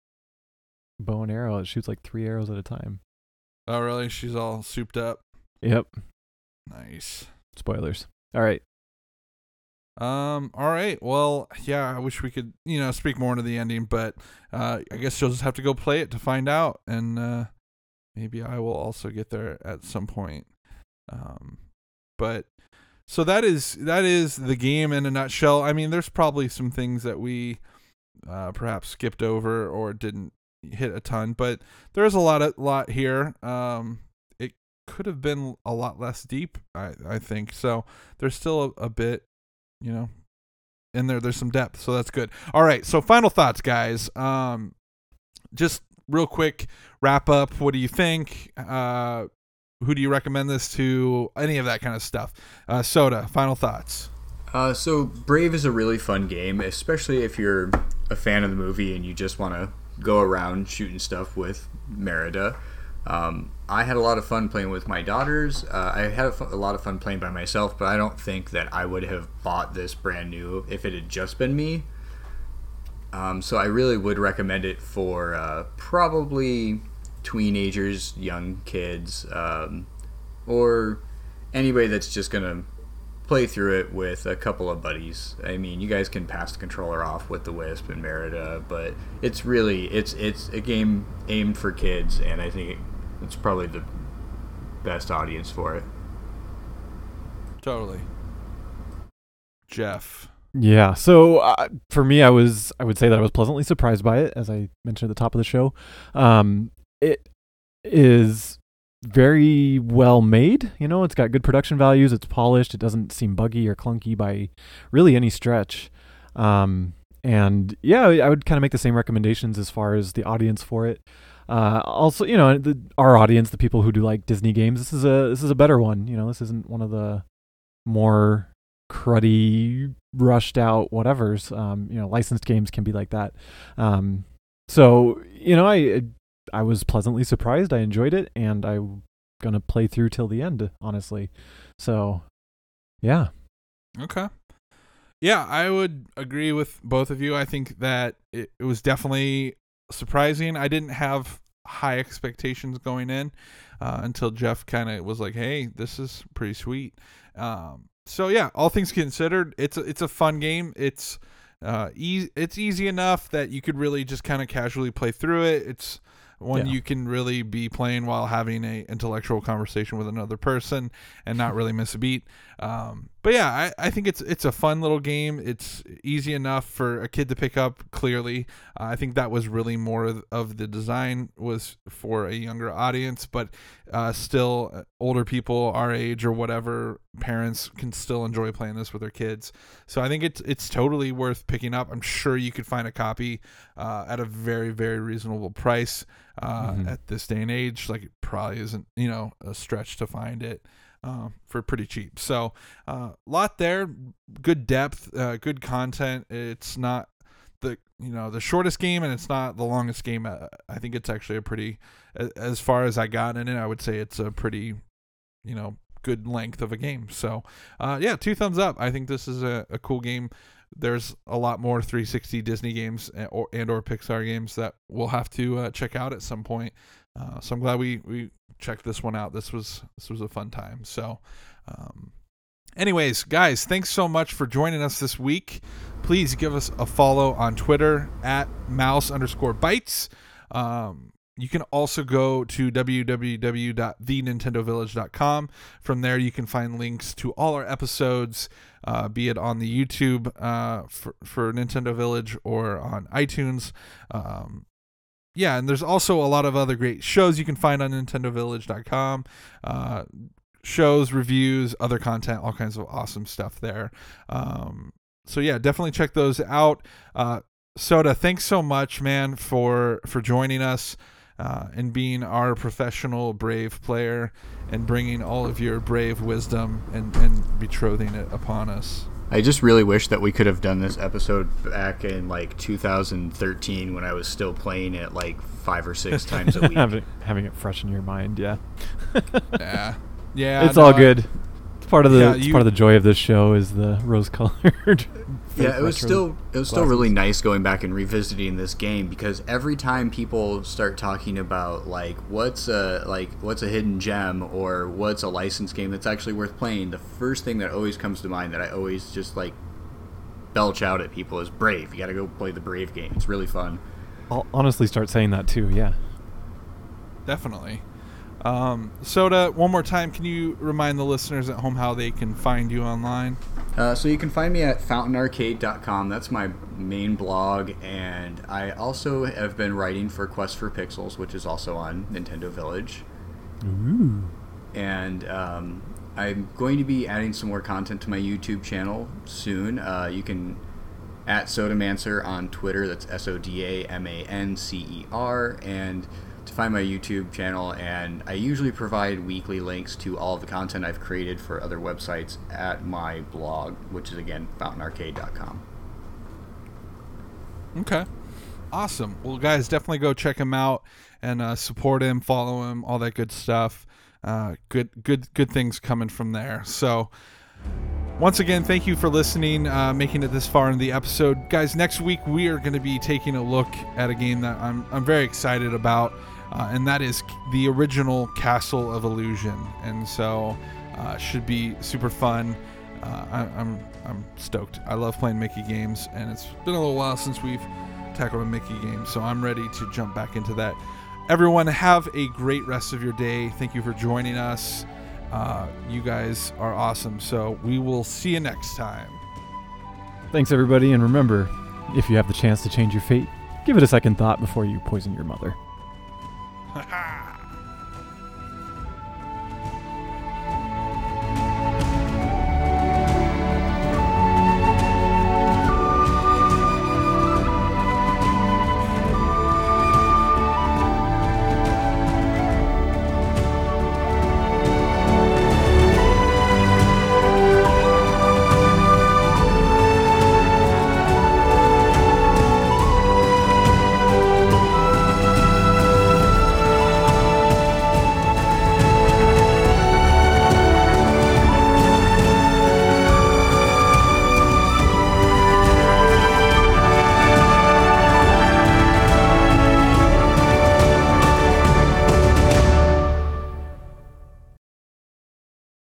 bow and arrow. It shoots like three arrows at a time. Oh, really? She's all souped up. Yep. Nice. Spoilers. All right. Um. All right. Well, yeah. I wish we could, you know, speak more into the ending, but uh, I guess you'll just have to go play it to find out, and uh, maybe I will also get there at some point. Um, but so that is that is the game in a nutshell. I mean, there's probably some things that we uh, perhaps skipped over or didn't hit a ton, but there's a lot of lot here. Um, it could have been a lot less deep, I I think. So there's still a, a bit, you know, in there. There's some depth, so that's good. All right, so final thoughts, guys. Um, just real quick wrap up. What do you think? Uh, who do you recommend this to? Any of that kind of stuff. Uh, Soda. Final thoughts. Uh, so Brave is a really fun game, especially if you're a fan of the movie and you just want to go around shooting stuff with Merida. Um, I had a lot of fun playing with my daughters. Uh, I had a, lot of fun playing by myself, but I don't think that I would have bought this brand new if it had just been me. Um, so I really would recommend it for uh, probably teenagers, young kids, um, or anybody that's just gonna play through it with a couple of buddies. I mean, you guys can pass the controller off with the Wisp and Merida, but it's really it's it's a game aimed for kids, and I think it's probably the best audience for it. Totally. Jeph. Yeah. So uh, for me, I was I would say that I was pleasantly surprised by it, as I mentioned at the top of the show. Um, it is very well made. You know, it's got good production values. It's polished. It doesn't seem buggy or clunky by really any stretch. Um, and yeah, I would kind of make the same recommendations as far as the audience for it. Uh, also, you know, the, our audience, the people who do like Disney games, this is a this is a better one. You know, this isn't one of the more cruddy, rushed out whatever's. Um, you know, licensed games can be like that. Um, so you know, I I was pleasantly surprised. I enjoyed it, and I'm gonna play through till the end. Honestly, so yeah, Okay. Yeah, I would agree with both of you. I think that it, it was definitely surprising. I didn't have high expectations going in uh, until Jeph kind of was like, "Hey, this is pretty sweet." Um, so yeah, all things considered, it's a, it's a fun game. It's uh, easy. It's easy enough that you could really just kind of casually play through it. It's when Yeah. you can really be playing while having a intellectual conversation with another person and not really miss a beat. Um, but yeah, I, I think it's it's a fun little game. It's easy enough for a kid to pick up. Clearly, uh, I think that was really more of- of the design was for a younger audience, but uh, still uh, older people our age or whatever parents can still enjoy playing this with their kids. So I think it's it's totally worth picking up. I'm sure you could find a copy uh, at a very very reasonable price uh, Mhm. at this day and age. Like it probably isn't you know a stretch to find it. Uh, for pretty cheap, so a uh, lot there, good depth, uh, good content. It's not the you know the shortest game, and it's not the longest game. Uh, I think it's actually a pretty, as far as I got in it, I would say it's a pretty, you know, good length of a game. So, uh, yeah, two thumbs up. I think this is a, a cool game. There's a lot more 360 Disney games and or, and or Pixar games that we'll have to uh, check out at some point. Uh, so I'm glad we we checked this one out. This was this was a fun time. So, um, anyways, guys, thanks so much for joining us this week. Please give us a follow on Twitter at mouse underscore bites. Um, you can also go to www.thenintendovillage.com. From there, you can find links to all our episodes, uh, be it on the YouTube uh, for, for Nintendo Village or on iTunes. Um, yeah, and there's also a lot of other great shows you can find on NintendoVillage.com. Uh, shows, reviews, other content, all kinds of awesome stuff there. Um, so yeah, definitely check those out. Uh, Soda, thanks so much, man, for for joining us uh, and being our professional brave player and bringing all of your brave wisdom and, and betrothing it upon us. I just really wish that we could have done this episode back in like 2013 when I was still playing it like five or six times a [LAUGHS] week. having having it fresh in your mind. Yeah, [LAUGHS] Yeah, [LAUGHS] yeah, it's no, all good. It's part of the Yeah, it's you- part of the joy of this show is the rose colored. Yeah, it was still it was still really nice going back and revisiting this game because every time people start talking about like what's a like what's a hidden gem or what's a licensed game that's actually worth playing, the first thing that always comes to mind that I always just like belch out at people is Brave. You got to go play the Brave game. It's really fun. I'll honestly start saying that too. Yeah. Definitely. Um, Soda, one more time, can you remind the listeners at home how they can find you online? Uh, so you can find me at fountainarcade.com. That's my main blog, and I also have been writing for Quest for Pixels, which is also on Nintendo Village. Ooh. And um, I'm going to be adding some more content to my YouTube channel soon. Uh, you can at Sodamancer on Twitter. That's S O D A M A N C E R, and find my YouTube channel. And I usually provide weekly links to all the content I've created for other websites at my blog, which is again fountainarcade.com. Okay. Awesome. Well, guys, definitely go check him out and uh, support him, follow him, all that good stuff. Uh, good, good, good things coming from there. So, once again, thank you for listening, uh, making it this far in the episode, guys. Next week we are going to be taking a look at a game that I'm I'm very excited about, uh, and that is the original Castle of Illusion, and so uh, should be super fun. Uh, I, I'm I'm stoked. I love playing Mickey games, and it's been a little while since we've tackled a Mickey game, so I'm ready to jump back into that. Everyone, have a great rest of your day. Thank you for joining us. Uh, you guys are awesome. So we will see you next time. Thanks everybody, and remember, if you have the chance to change your fate, give it a second thought before you poison your mother. 哈哈。